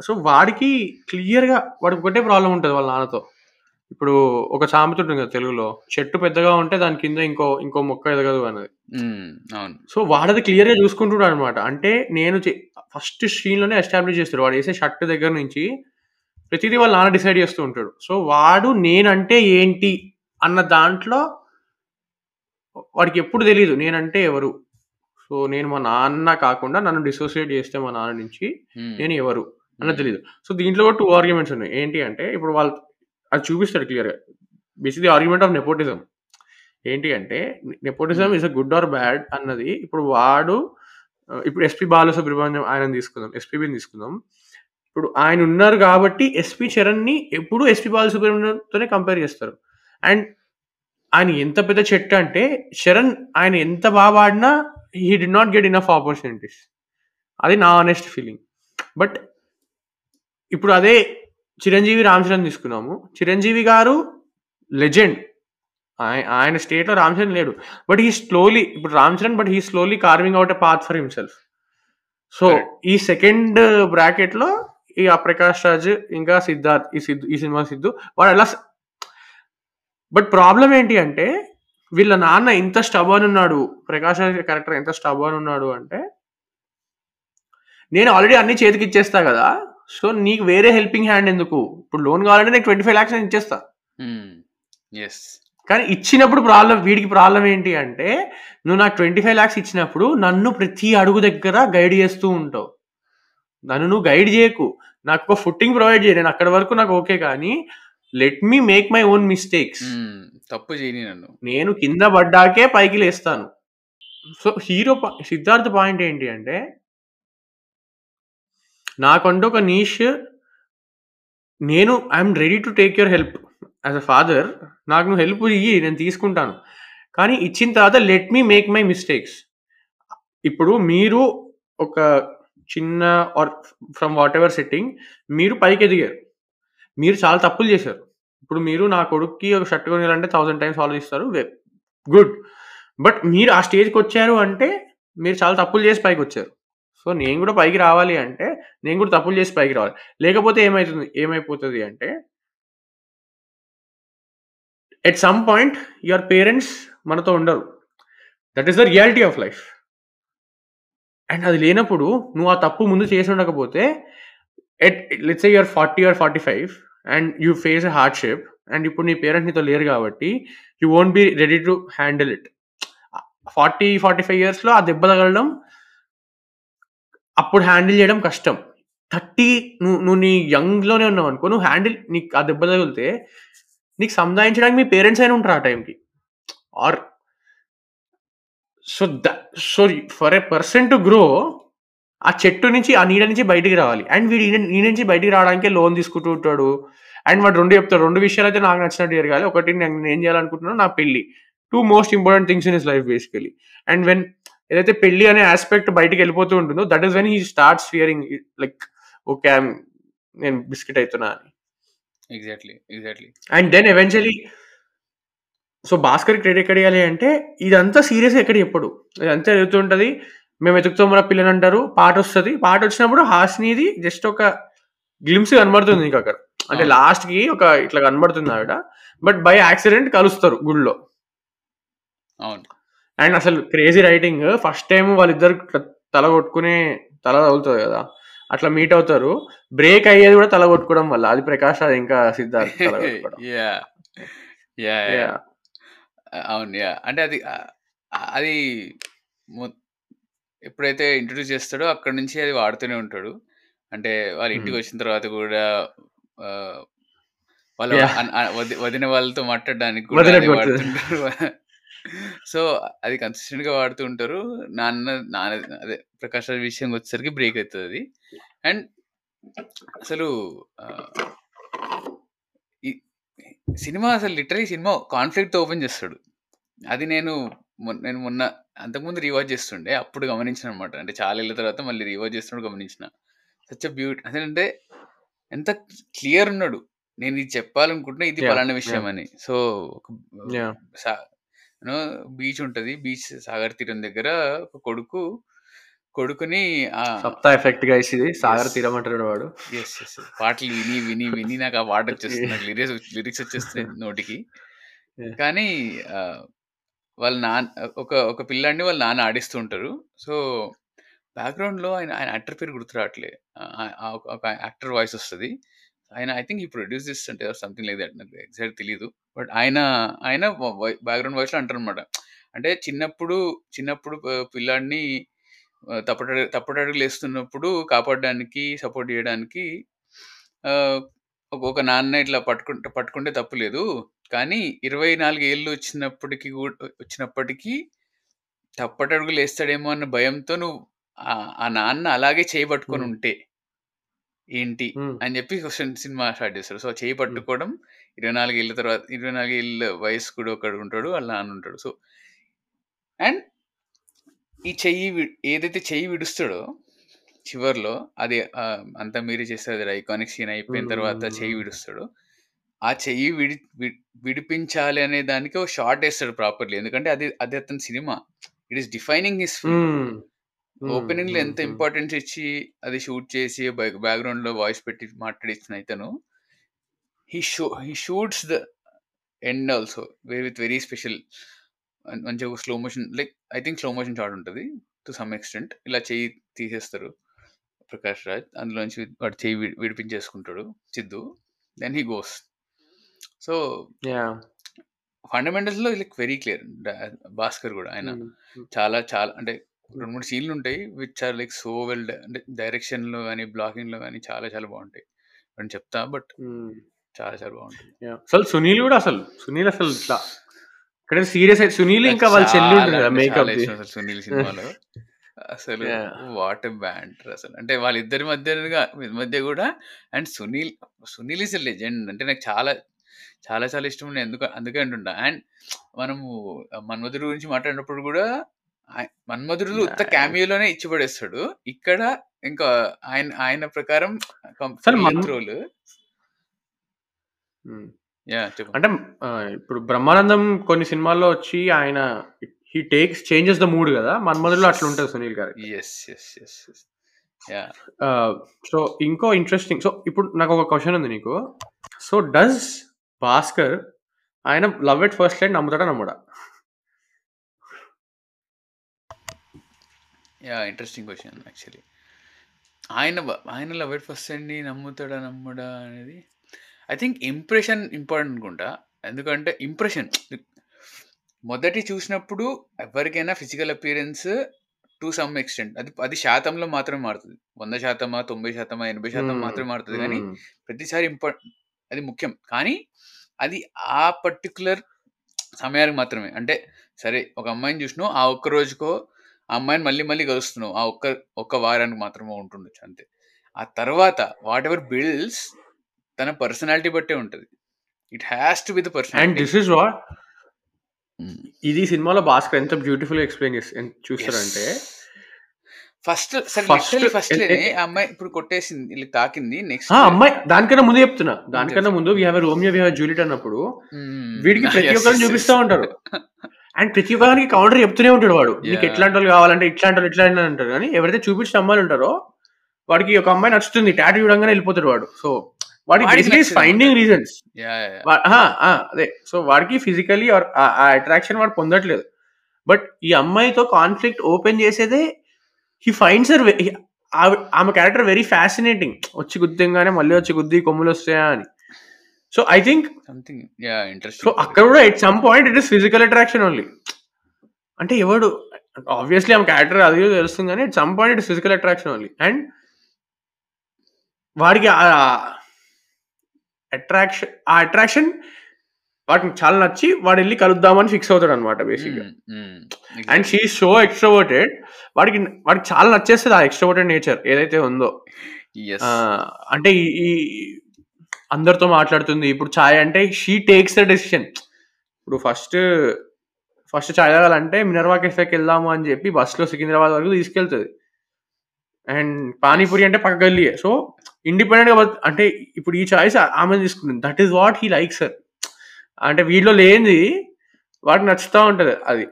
so, వాడికి క్లియర్‌గా వాడికి ఒకటే ప్రాబ్లమ్ ఉంటది వాళ్ళ నాన్నతో. ఇప్పుడు ఒక సామెత ఉంటుంది కదా తెలుగులో. చెట్టు పెద్దగా ఉంటే దాని కింద ఇంకో ఇంకో మొక్క ఎదగదు అనేది. హ్మ్. అవును. సో, వాడది క్లియర్‌గా చూసుకుంటున్నాడనమాట. అంటే నేను చె ఫస్ట్ సీన్‌లోనే ఎస్టాబ్లిష్ చేస్తాడు. వాడేసే షర్ట్ దగ్గర నుంచి ప్రతిదీ వాళ్ళ నాన్న డిసైడ్ చేస్తూ ఉంటాడు. సో, వాడు నేనంటే ఏంటి అన్న దాంట్లో వాడికి ఎప్పుడు తెలీదు నేనంటే ఎవరు? సో, నేను మా నాన్న కాకుండా నన్ను డిసోసియేట్ చేస్తే మా నాన్న నుంచి. నేను ఎవరు అన్నది. తెలీదు. సో, దీంట్లో కూడా 2 ఆర్గ్యుమెంట్స్ ఉన్నాయి. ఏంటి అంటే ఇప్పుడు వాళ్ళు అది చూపిస్తాడు క్లియర్‌గా. Basically argument of nepotism. ఏంటి అంటే nepotism. Is a good or bad అన్నది ఇప్పుడు వాడు ఇప్పుడు 'ఎస్‌పీ బాలసుబ్రహ్మణ్యం' ఆయనని తీసుకుందాం. 'ఎస్‌పీబీని' తీసుకుందాం. ఇప్పుడు ఆయన ఉన్నారు కాబట్టి 'ఎస్‌పీ చరణ్‌ని' ఎప్పుడు 'ఎస్‌పీ బాలసుబ్రహ్మణ్యంతోనే కంపేర్ చేస్తారు. అండ్ ఆయన ఎంత పెద్ద చెట్టు అంటే చరణ్ ఆయన ఎంత బాగా పాడినా he did not get enough opportunities. అది నా హానెస్ట్ ఫీలింగ్. బట్ ఇప్పుడు అదే 'చిరంజీవి రామ్ చరణ్' తీసుకున్నాము. 'చిరంజీవి' గారు లెజెండ్. ఆయ ఆయన స్టేట్‌లో 'రామ్ చరణ్' లేడు. బట్ హి స్లోలీ ఇప్పుడు 'Ram Charan' but he slowly carving out a path for himself. So. ఈ సెకండ్ బ్రాకెట్‌లో ఈ 'ప్రకాష్ రాజ్' ఇంకా 'సిద్ధార్థ్' ఈ సిద్ ఈ సినిమా 'సిద్దు' వాడు ఎలా బట్ ప్రాబ్లమ్ ఏంటి అంటే వీళ్ళ నాన్న ఎంత స్టబర్న్ ఉన్నాడు. 'ప్రకాష్ రాజ్' క్యారెక్టర్ ఎంత స్టబర్న్ ఉన్నాడు అంటే నేను ఆల్రెడీ అన్నీ చేతికిచ్చేస్తా గదా! సో, నీకు వేరే హెల్పింగ్ హ్యాండ్ ఎందుకు? ఇప్పుడు లోన్ కావాలంటే నీకు 25,00,000 నేను ఇచ్చేస్తా. హ్మ్. యెస్. కానీ ఇచ్చినప్పుడు ప్రాబ్లమ్ వీడికి ప్రాబ్లమ్ ఏంటి అంటే నువ్వు నాకు 25,00,000 ఇచ్చినప్పుడు నన్ను ప్రతి అడుగు దగ్గర గైడ్ చేస్తూ ఉంటావు. నన్ను నువ్వు గైడ్ చేయకు. నాకొక ఫుట్టింగ్ ప్రొవైడ్ చెయి. నేను అక్కడి వరకు నాకు ఓకే కానీ let me make my own mistakes. తప్పు చేయని నన్ను. నేను కింద పడ్డాకే పైకి లేస్తాను. సో, హీరో 'సిద్ధార్థ్' పాయింట్ ఏంటి అంటే నాకంటూ ఒక నీష్ నేను I am ready to take your help. As a father నాకు నువ్వు హెల్ప్ ఇయ్యి నేను తీసుకుంటాను. కానీ ఇచ్చిన తర్వాత let me make my mistakes. ఇప్పుడు మీరు ఒక చిన్న ఆర్ ఫ్రమ్ వాటెవర్ సెట్టింగ్ మీరు పైకెదిగారు. మీరు చాలా తప్పులు చేశారు. ఇప్పుడు మీరు నా కొడుక్కి ఒక షర్ట్ కొనియాలంటే థౌసండ్ టైమ్స్ ఆలోచిస్తారు. గుడ్. బట్ మీరు ఆ స్టేజ్కి వచ్చారు అంటే మీరు చాలా తప్పులు చేసి పైకి వచ్చారు సో, నేను కూడా పైకి రావాలి అంటే నేను కూడా తప్పులు చేసి పైకి రావాలి. లేకపోతే ఏమైతుంది ఏమైపోతుంది అంటే at some point your parents మనతో ఉండరు. That is the reality of life. And అది లేనప్పుడు నువ్వు ఆ తప్పు ముందు చేసి ఉండకపోతే at let's you're forty or forty five and you face a hardship and ఇప్పుడు నీ పేరెంట్స్ నీతో లేరు కాబట్టి you won't be ready to handle it. 40, 45 ఇయర్స్‌లో ఆ దెబ్బ తగలడం అప్పుడు హ్యాండిల్ చేయడం కష్టం. 30 నువ్వు నువ్వు నీ యంగ్‌లోనే ఉన్నావనుకో నువ్వు హ్యాండిల్ నీకు ఆ దెబ్బ తగిలితే నీకు సంధాయించడానికి మీ పేరెంట్స్ అయినా ఉంటారు ఆ టైంకి. Or so, the so, for a person to grow ఆ చెట్టు నుంచి ఆ నీడ నుంచి బయటికి రావాలి. అండ్ వీడు ఈ నుంచి బయటికి రావడానికే లోన్ తీసుకుంటూ ఉంటాడు. అండ్ వాడు 2 చెప్తాడు. 2 విషయాలైతే నాకు నచ్చినట్టు జరగాలి. ఒకటి నేను నేనేం చేయాలనుకుంటున్నానో నా పెళ్ళి. 2 most important things in his life basically. And when ఏదైతే పెళ్ళి అనే యాస్పెక్ట్ బయటికెళ్ళిపోతూ ఉంటుందో that is when he starts fearing like okay. నేను బిస్కెట్ అయితున్నా అని. Exactly. Exactly. And then eventually so, 'Bhaskar' credit ఎక్కడియాలి అంటే ఇదంతా సీరియస్‌గా ఎక్కడ చెప్పడు. ఇదంతా జరుగుతుంటది. మేము వెతుకుతాంరా పిల్లని పాటొస్తది. పాటొచ్చినప్పుడు హాసినిది జస్ట్ ఒక గ్లింప్స్ కనబడుతుంది నీకక్కడ. అంటే అవును. లాస్ట్‌కి ఒక ఇట్లా కనబడుతుంది ఆవిడ. బట్ బై యాక్సిడెంట్ కలుస్తారు గుడిలో. అవును. అండ్ అసలు క్రేజీ రైటింగ్ ఫస్ట్ టైమ్ వాళ్ళిద్దరు తల కొట్టుకునే తల తగులుతది కదా! అట్లా మీట్ అవుతారు. బ్రేక్ అయ్యేది కూడా తల కొట్టుకోవడం వల్ల. అది 'ప్రకాష్ రాజ్' ఇంకా 'సిద్ధార్థ్' తల కొట్టుకోవడం. అవును. అంటే అది అది ఎప్పుడైతే ఇంట్రొడ్యూస్ చేస్తాడో అక్కడి నుంచి అది వాడుతూనే ఉంటాడు. అంటే వాళ్ళ హ్మ్. ఇంటికొచ్చిన తర్వాత కూడా వాళ్ళ! అన్ వది వదిన వాళ్ళతో మాట్లాడడానికి కూడా అదే. వాడుతుంటారు. సో, అది కన్సిస్టెంట్‌గా వాడుతూ ఉంటారు. నాన్న నాన్న అదే 'ప్రకాష్ రాజ్' విషయంకొచ్చేసరికి బ్రేక్ అయితదది. అండ్ అసలు ఈ సినిమా అసలు లిటరల్లీ సినిమా కాన్‌ఫ్లిక్ట్‌తో ఓపెన్ చేస్తాడు. అది నేను నేను మొన్న అంతకుముందు రీవాచ్ చేస్తుండే. అప్పుడు గమనించాననమాట. అంటే చాలా ఏళ్ళ తర్వాత మళ్ళీ రీవాచ్ చేస్తున్నప్పుడు గమనించిన. సచ్ బ్యూట్ అసలంటే ఎంత క్లియర్ ఉన్నాడు. నేను ఇది చెప్పాలనుకుంటున్నా ఇది! పలానా విషయం! అని. సో, బీచ్ ఉంటది. బీచ్ సాగర్ తీరం దగ్గర ఒక కొడుకు కొడుకుని 'సప్తా ఎఫెక్ట్' ఇది. 'సాగర్. తీరం' అంటాడు వాడు. యెస్. యెస్. పాటలు విని, విని, విని నాకు ఆ పాటొచ్చేస్తుంది. నాకు లిరిక్స్ లిరిక్స్ వచ్చేస్తున్నాయి నోటికి. కానీ వాళ్ళ నాన్న ఒక ఒక పిల్లాడిని వాళ్ళ నాన్న ఆడిస్తూ ఉంటారు. సో, బ్యాక్‌గ్రౌండ్‌లో ఆయన ఆయన యాక్టర్ పేరు గుర్తు రావట్లే. ఒక యాక్టర్ వాయిస్ వస్తుంది ఆయన ఐ థింక్ ఈ ప్రొడ్యూస్ అంటే సంథింగ్ లేదు నాకు ఎగ్జాక్ట్ తెలియదు బట్ ఆయన ఆయన బ్యాక్‌గ్రౌండ్ వాయిస్‌లో అంటారనమాట. అంటే చిన్నప్పుడు చిన్నప్పుడు పిల్లాడిని ఆహ్, తప్పటడుగులు వేస్తున్నప్పుడు కాపాడడానికి, సపోర్ట్ చేయడానికి ఒక ఒక నాన్న ఇట్లా పట్టుకుంటే పట్టుకుంటే తప్పు లేదు. కానీ 24 ఏళ్ళు వచ్చినప్పటికి గూడ్ వచ్చినప్పటికీ తప్పటడుగులేస్తాడేమో అన్న భయంతో నువ్వు ఆ నాన్న అలాగే చేయి పట్టుకొని. ఉంటే ఏంటి? అని చెప్పి క్వెషన్ సినిమా స్టార్ట్ చేస్తాడు. సో, చేయి. పట్టుకోవడం 24 ఏళ్ళ తర్వాత 24 ఏళ్ళ వయస్సు కూడా ఒకడుంటాడు. వాళ్ళ నాన్న ఉంటాడు. సో అండ్ ఈ చెయ్యి ఏదైతే చెయ్యి విడుస్తాడో చివర్లో అది అంతా మీరే చేస్తారు. అది ఐకానిక్ సీన్ అయిపోయిన తర్వాత చెయ్యి. విడుస్తాడు. ఆ చెయ్యి విడి విడిపించాలి అనే దానికి ఒక షాట్ ఏస్తాడు ప్రాపర్‌లీ. ఎందుకంటే అది అది అతని cinema. It is defining his. ఓపెనింగ్‌లో హ్మ్. ఎంత. ఇంపార్టెన్స్ ఇచ్చి అది షూట్ చేసి బ్యాక్ బ్యాక్‌గ్రౌండ్‌లో వాయిస్ పెట్టి మాట్లాడిచ్చిన ఇతను he show he shoots the end also way with very special మంచిగా slow motion like I think slow motion shot ఉంటది. To some extent. ఇలా చెయ్యి తీసేస్తారు 'ప్రకాష్ రాజ్.' అందులోంచి వాడు చెయ్యి వి విడిపించేసుకుంటాడు Siddhu. Then he goes. So! ఫండమెంటల్స్‌లో like very clear. 'Bhaskar' గూడా ఆయన హ్మ్. హ్మ్. చాలా చాలా అంటే హ్మ్. 2, 3 సీన్‌లుంటాయి. Which are like so well అంటే డైరెక్షన్‌లో గాని, బ్లాకింగ్‌లో గాని చాలా చాలా బావుంటాయి. నేను చెప్తా బట్. చాలా చాలా బాగుంటుంది. అసలు సునీల్ కూడా అసలు సునీల్ అసలు ఇట్లా ఇక్కడ సీరియస్ అయితే సునీల్ ఇంకా వాళ్ళ చెల్లి మేకప్ సునీల్ సినిమాలో అసలు. వాట్ బ్యాంటర్ అసలు. అంటే వాళ్ళిద్దరి మధ్య మధ్య కూడా and Sunil Sunil is legend. అంటే నాకు చాలా చాలా చాలా ఇష్టం ఉండే. ఎందుకు అందుకే అంటుంటా. అండ్ మనము మన్మధుడు గురించి మాట్లాడినప్పుడు కూడా ఆయ- మన్మధుడు ఉత్త. క్యామియోలోనే ఇచ్చి పడేస్తాడు. ఇక్కడ ఇంకా ఆయన ఆయన ప్రకారం అసలు మన్- రోల్. యా చెప్పు. అంటే ఇప్పుడు బ్రహ్మానందం కొన్ని సినిమాల్లో వచ్చి ఆయన he takes changes the mood కదా. మన్మధులో అట్లా ఉంటుంది సునీల్ గారి. Yes yes yes yeah so ఇంకో ఇంట్రెస్టింగ్ సో ఇప్పుడు నాకు ఒక క్వశ్చన్ ఉంది నీకు. సో డస్ భాస్కర్ ఆయన లవ్ ఎట్ ఫస్ట్ లైన్ నమ్ముతాడా నమ్ముడా? యా ఇంట్రెస్టింగ్ క్వశ్చన్ యాక్చువల్లీ ఆయన ఆయన లవ్ ఎట్ ఫస్ట్ అండి నమ్ముతాడా నమ్మడా అనేది ఐ థింక్ ఇంప్రెషన్ ఇంపార్టెంట్ అనుకుంటా. ఎందుకంటే ఇంప్రెషన్ మొదటి చూసినప్పుడు ఎవరికైనా physical appearance to some extent అది అది శాతంలో మాత్రమే మారుతుంది. వంద శాతమా తొంభై శాతమా ఎనభై శాతం మాత్రమే మారుతుంది. కానీ. ప్రతిసారి ఇంపార్టెంట్ అది ముఖ్యం. కానీ అది ఆ పర్టికులర్ సమయానికి మాత్రమే. అంటే సరే ఒక అమ్మాయిని చూసినావు ఆ ఒక్క రోజుకో ఆ అమ్మాయిని మళ్ళీ మళ్ళీ కలుస్తున్నావు. ఆ ఒక్క ఒక్క వారానికి మాత్రమే ఉంటుండొచ్చు అంతే. ఆ తర్వాత వాట్ ఎవర్ బిల్డ్స్ తన పర్సనాలిటీ బట్టే ఉంటుంది. It has to be the and personality this is what ఇది సినిమాలో భాస్కర్ ఎంత బ్యూటిఫుల్ ఎక్స్ప్లెయిన్ చేసి చూస్తారంటే ఫస్ట్ ఫస్ట్ ఎ- ఆ అమ్మాయి ఇప్పుడు కొట్టేసింది తాకింది నెక్స్ట్ అమ్మాయి దానికన్నా ముందు చెప్తున్నా. దానికన్నా ముందు we have Romeo we have Juliet అన్నప్పుడు వీడికి ప్రతి ఒక్కరిని చూపిస్తా ఉంటారు అండ్ ప్రతి ఒక్కరికి కౌంటర్ చెప్తూనే ఉంటాడు వాడు. నీకు. ఎట్లాంటి వాళ్ళు కావాలంటే ఇట్లాంటి వాళ్ళు ఇట్లాంటి వాళ్ళు అంటారు కానీ ఎవరైతే చూపించిన అమ్మాయిలు ఉంటారో వాడికి ఒక అమ్మాయి నచ్చుతుంది. టాటూ చూడంగానే వెళ్ళిపోతాడు వాడు. సో బేసిక్లీ నచ్చింది ఫైండింగ్ రీజన్స్ అదే. సో వాడికి ఫిజికలీ ఆ అట్రాక్షన్ వాడు పొందట్లేదు. బట్ ఈ అమ్మాయితో కాన్ఫ్లిక్ట్ ఓపెన్ చేసేదే హీ ఫైండ్స్ అర్ ఆమె క్యారెక్టర్ వెరీ ఫ్యాసినేటింగ్ వచ్చి గుద్దంగానే మళ్ళీ వచ్చి గుద్ది కొమ్ములు వస్తాయా అని. So I think something yeah so అక్కడ కూడా at some point it is physical attraction only అంటే ఎవడు ఆబ్వియస్లీ ఆమె క్యారెక్టర్ అది తెలుస్తుంది కానీ at some point it physical attraction only and వాడికి అట్రాక్షన్ ఆ అట్రాక్షన్ వాటికి చాలా నచ్చి వాడు వెళ్ళి కలుద్దామని ఫిక్స్ అవుతాడు అనమాట బేసిక్గా అండ్ షీ షో ఎక్స్ట్రోవర్టెడ్ వాడికి వాడికి చాలా నచ్చేస్తుంది ఆ ఎక్స్ట్రోవర్టెడ్ నేచర్ ఏదైతే ఉందో. అంటే ఈ అందరితో మాట్లాడుతుంది ఇప్పుడు ఛాయ్ అంటే షీ టేక్స్ ద డెసిషన్ ఇప్పుడు ఫస్ట్ ఫస్ట్ ఛాయ్ తాగాలంటే మినర్వా కెఫేకి వెళ్దాము అని చెప్పి బస్సులో సికింద్రాబాద్ వరకు తీసుకెళ్తుంది. అండ్ పానీపూరి అంటే పక్క గల్లీ సో ఇండిపెండెంట్గా అంటే ఇప్పుడు ఈ చాయిస్ ఆమె తీసుకుంటుంది that is what he likes sir అంటే వీటిలో లేనిది వాడికి నచ్చుతూ ఉంటుంది అది.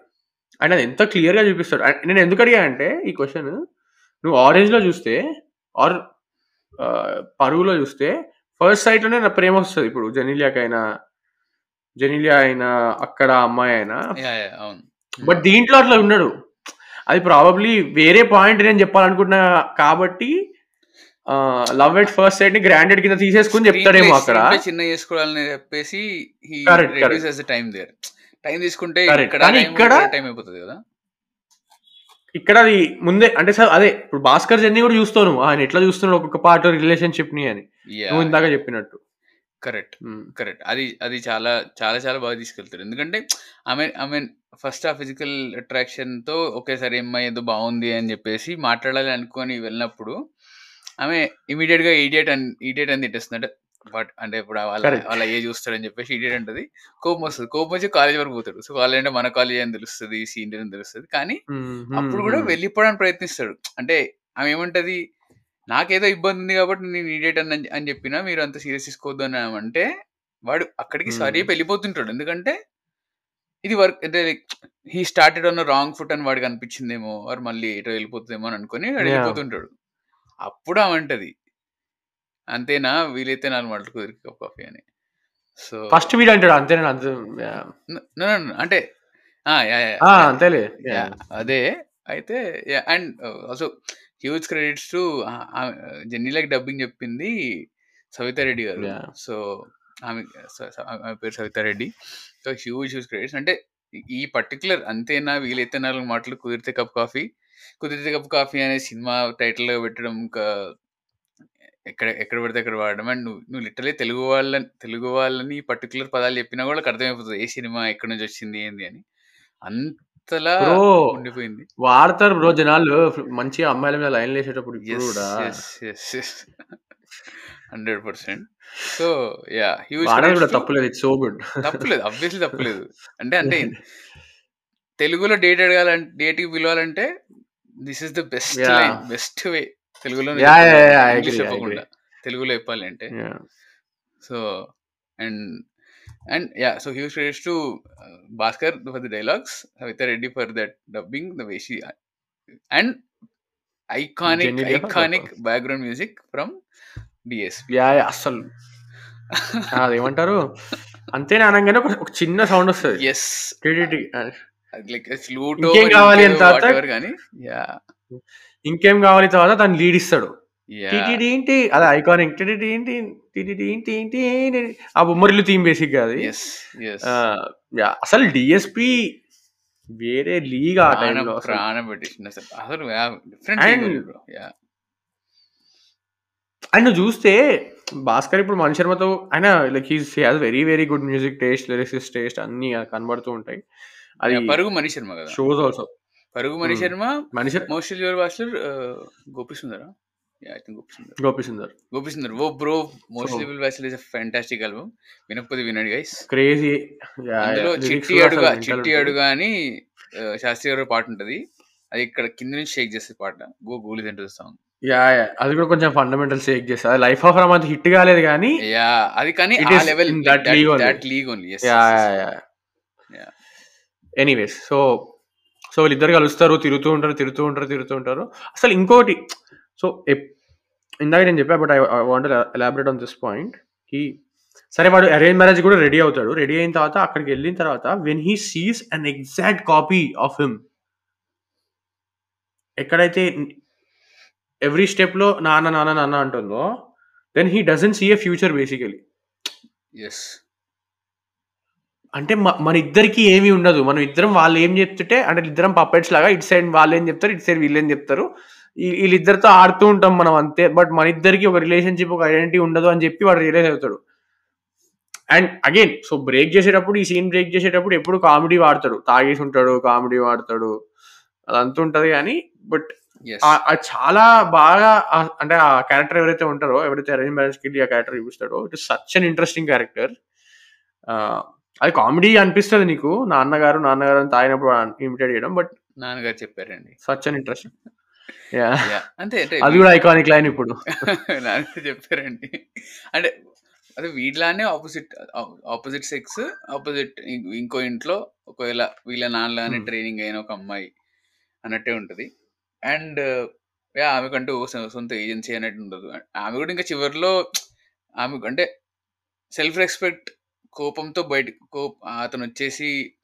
అండ్ అది ఎంత క్లియర్గా చూపిస్తాడు. నేను ఎందుకు అడిగా అంటే ఈ క్వశ్చన్ నువ్వు ఆరెంజ్లో చూస్తే ఆర్ పరుగులో చూస్తే ఫస్ట్ సైట్లోనే నా ప్రేమ వస్తుంది. ఇప్పుడు జెనీలియాకైనా జెనీలియా అయినా అక్కడ అమ్మాయి అయినా. బట్ దీంట్లో అట్లా ఉన్నాడు అది ప్రాబబ్లీ వేరే పాయింట్ నేను చెప్పాలనుకుంటున్నా కాబట్టి లవ్ ఎట్ ఫస్ట్ సైట్ని గ్రాండెడ్ కింద తీసేసుకుని చెప్తాడేమో అక్కడ. చిన్న చేసుకోవాలని చెప్పేసి టైం దేర్ టైం తీసుకుంటే ఇక్కడ- టైం అయిపోతుంది కదా. ఇక్కడ అది ముందే అంటే సార్ అదే ఇప్పుడు భాస్కర్ జర్నీ కూడా చూస్తాను ఆయన ఎట్లా చూస్తున్నాడు ఒక్కొక్క పార్ట్ రిలేషన్షిప్ని అని. నువ్వు ఇందాక చెప్పినట్టు. కరెక్ట్. కరెక్ట్. అది అది చాలా చాలా చాలా బాగా తీసుకెళ్తారు. ఎందుకంటే ఆమె ఆమె ఫస్ట్ ఆ ఫిజికల్ అట్రాక్షన్తో ఒకేసారి అమ్మాయి ఏదో బాగుంది అని చెప్పేసి మాట్లాడాలి అనుకొని వెళ్ళినప్పుడు ఆమె ఇమీడియట్గా ఈడియట్ అని ఈడియట్ అని తిట్టేస్తుంది అంటే బట్ అంటే ఇప్పుడు వాళ్ళ. వాళ్ళ ఏ చూస్తాడని చెప్పేసి ఈడియట్ అంటది. కోపం వస్తుంది. కోపం వచ్చి కాలేజ్ వరకు పోతాడు. సో కాలేజ్ అంటే మన కాలేజ్ అని తెలుస్తుంది సీనియర్ అని తెలుస్తుంది. కానీ అప్పుడు కూడా. వెళ్ళిపోవడానికి ప్రయత్నిస్తాడు. అంటే ఆమె ఏమంటది? నాకేదో ఇబ్బంది ఉంది కాబట్టి నేను ఇడియట్ అని అని చెప్పినా మీరు అంత సీరియస్ తీసుకోవద్దు అని అంటే వాడు అక్కడికి. సారీ వెళ్ళిపోతుంటాడు ఎందుకంటే ఇది వర్క్ అంటే హీ స్టార్టెడ్ అన్న రాంగ్ ఫుట్ అని వాడికి అనిపించిందేమో వారు మళ్ళీ ఎటో వెళ్ళిపోతుందేమో అని అనుకుని. వెళ్ళిపోతుంటాడు అప్పుడు ఆమంటది అంతేనా వీలైతే నాలుగు మాటలు కుదిరి కాఫీ అని సో ఫస్ట్ వీడు అంటాడు అంతేనా. అంటే. అంతేలే అదే అయితే and also huge credits to జెన్నీలకి డబ్బింగ్ చెప్పింది సవితారెడ్డి గారు. సో ఆమె పేరు Savitha Reddy so huge huge credits. అంటే ఈ- పర్టికులర్ అంతేనా వీలైతే నాలుగు మాటలు కుదిరితే కప్ కాఫీ. కుదిరితే కప్ కాఫీ అనే సినిమా టైటిల్ పెట్టడం ఇంకా ఎక్కడ ఎక్కడ పడితే అక్కడ వాడడం. అండ్ నువ్వు నువ్వు లిటరలీ తెలుగు వాళ్ళని తెలుగు వాళ్ళని పర్టికులర్ పదాలు చెప్పినా కూడా అర్థమైపోతుంది ఏ సినిమా ఎక్కడి నుంచి వచ్చింది ఏంది అని. అంతలా ఉండిపోయింది. వాడతారు బ్రో జనాలు. మంచిగా అమ్మాయిల మీద లైన్లు వేసేటప్పుడు కూడా. Hundred percent. So yeah huge తప్పులేదు. ఇట్స్ సో గుడ్ తప్పలేదు అబ్వియస్లీ తప్పలేదు. అంటే అంటే తెలుగులో డేట్ అడగాలంటే డేట్కి పిలవాలంటే this is the best line best way I English చెప్పకుండా తెలుగులో చెప్పాలి అంటే so and and yeah so huge credits to Bhaskar for the dialogues Savitha Reddy for that dubbing the వేషి and iconic iconic background music from DSP అస్సలు. అదేమంటారు? అంతే అనగానే ఒక చిన్న సౌండ్ వస్తుంది. ఎస్ లైక్ ఇంకేం కావాలి అని తర్వాత వాట్ ఎవర్ కానీ యా ఇంకేం కావాలి తర్వాత దాన్ని లీడ్ ఇస్తాడు. ఏంటి? అది ఐకానిక్ ఏంటి? ఆ బొమ్మరిల్లు థీమ్ బేసిక్ అది అసలు డిఎస్పి వేరే లీగ్ ఆ టైంలో అసలు ప్రాణం అసలు అసలు అండ్ నువ్వు చూస్తే భాస్కర్ ఇప్పుడు మన శర్మతో ఆయన like he's he very very good music taste lyrics taste అన్ని కనబడుతూ ఉంటాయి అది పరుగు మణి శర్మ కదా షోస్ ఆల్సో పరుగు మణి శర్మ మనిషి మోస్ట్ యువర్ వాస్టర్ గోపి సుందరా గోపి సుందర్ ఓ బ్రో విల్ వాస్టర్ ఇస్ అ ఫ్యాంటాస్టిక్ ఆల్బమ్ వినకపోతే వినండి గైస్ క్రేజీ అందులో చిట్టి అడుగా చిట్టి అడుగా అని ఆ, శాస్త్రి గారి పాట ఉంటది. అది ఇక్కడ కింద నుంచి షేక్ చేసే పాట. గో గూలి తింటుంది సాంగ్ యా యా అది కూడా కొంచెం ఫండమెంటల్ షేక్ చేస్తుంది అది లైఫ్ ఆఫ్ రమ్ అంత హిట్ కాలేదు కానీ యా అది కానీ ఆ level that league only that league only yeah yeah yeah anyways so so వీళ్ళిద్దరు కలుస్తారు తిరుగుతూ ఉంటారు తిరుగుతూ ఉంటారు తిరుగుతూ ఉంటారు. అసలు ఇంకోటి సో ఇందాక నేను చెప్పా but I want elaborate on this point ఈ సరే వాడు అరేంజ్ మ్యారేజ్ కూడా రెడీ అవుతాడు. రెడీ అయిన తర్వాత అక్కడికి వెళ్ళిన తర్వాత when he sees an exact copy of him ఎక్కడైతే ఎవ్రీ స్టెప్లో నాన్న నాన్న నాన్న అంటుందో then he doesn't see a future basically yes అంటే మన ఇద్దరికి ఏమీ ఉండదు. మనం ఇద్దరం వాళ్ళు ఏం చెప్తుంటే అంటే ఇద్దరం పప్పెట్స్ లాగా ఇటు సైడ్ వాళ్ళు ఏం చెప్తారు ఇటు సైడ్ వీళ్ళు ఏం చెప్తారు. వీళ్ళిద్దరితో ఆడుతూ ఉంటాం మనం అంతే. బట్ మన ఇద్దరికి ఒక రిలేషన్షిప్ ఒక ఐడెంటిటీ ఉండదు అని చెప్పి వాడు రియలైజ్ అవుతాడు. అండ్ అగైన్ సో బ్రేక్ చేసేటప్పుడు ఈ సీన్ బ్రేక్ చేసేటప్పుడు ఎప్పుడు కామెడీ వాడతాడు. తాగేసి ఉంటాడు కామెడీ వాడతాడు. అదంతా ఉంటది కానీ బట్ చాలా బాగా అంటే ఆ క్యారెక్టర్ ఎవరైతే ఉంటారో ఎవరైతే అరేంజ్ మ్యారేజ్కి ఆ character చూపిస్తాడో it is such an interesting character. అది కామెడీ అనిపిస్తుంది నీకు నాన్నగారు నాన్నగారు అని తాగినప్పుడు ఇమిటేట్ చేయడం బట్ నాన్నగారు చెప్పారండి. Such an interesting. అంతే అంటే అది కూడా ఐకానిక్ లైన్ ఇప్పుడు. చెప్పారండి. అంటే అదే వీళ్ళనే ఆపోజిట్ ఆపోజిట్ సెక్స్ ఆపోజిట్ ఇంకో ఇంట్లో ఒకవేళ వీళ్ళ నాన్నలానే Hmm. ట్రైనింగ్ అయిన ఒక అమ్మాయి అన్నట్టే ఉంటది. అండ్ యా ఆమెకంటూ సొంత ఏజెన్సీ అన్నట్టు ఉండదు. ఆమె కూడా ఇంకా చివరిలో ఆమె అంటే సెల్ఫ్ రెస్పెక్ట్ కోపంతో బయట కోప అతను వచ్చేసి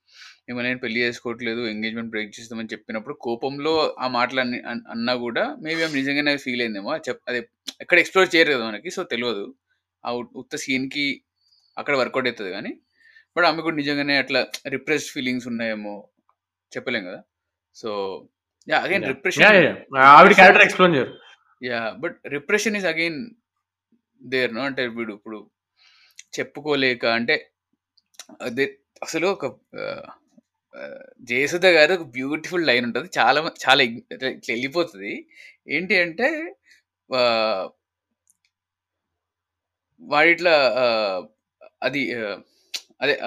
మేము నేను పెళ్ళి చేసుకోవట్లేదు ఎంగేజ్మెంట్ బ్రేక్ చేస్తామని చెప్పినప్పుడు కోపంలో ఆ మాటలు అన్ని అన్- అన్నా కూడా మేబీ ఆమె నిజంగానే ఫీల్ అయిందేమో. చెప్ అదే ఎక్కడ ఎక్స్ప్లోర్ చేయరు కదా మనకి సో తెలియదు ఆ ఉత్త సీన్కి అక్కడ వర్కౌట్ అవుతుంది కానీ బట్ ఆమె కూడా నిజంగానే అట్లా రిప్రెస్డ్ ఫీలింగ్స్ ఉన్నాయేమో చెప్పలేం కదా. So yeah again repression yeah ఆవిడ క్యారెక్టర్ ఎక్స్ప్లోర్ చేయరు. Yeah but repression is again there no? అంటే వీడు ఇప్పుడు చెప్పుకోలేక అంటే అదే అసలు ఒక జయసుధ గారు ఒక బ్యూటిఫుల్ లైన్ ఉంటుంది. చాలా చాలా ఇట్లా వెళ్ళిపోతుంది ఏంటి అంటే వాడిట్లా అది అదే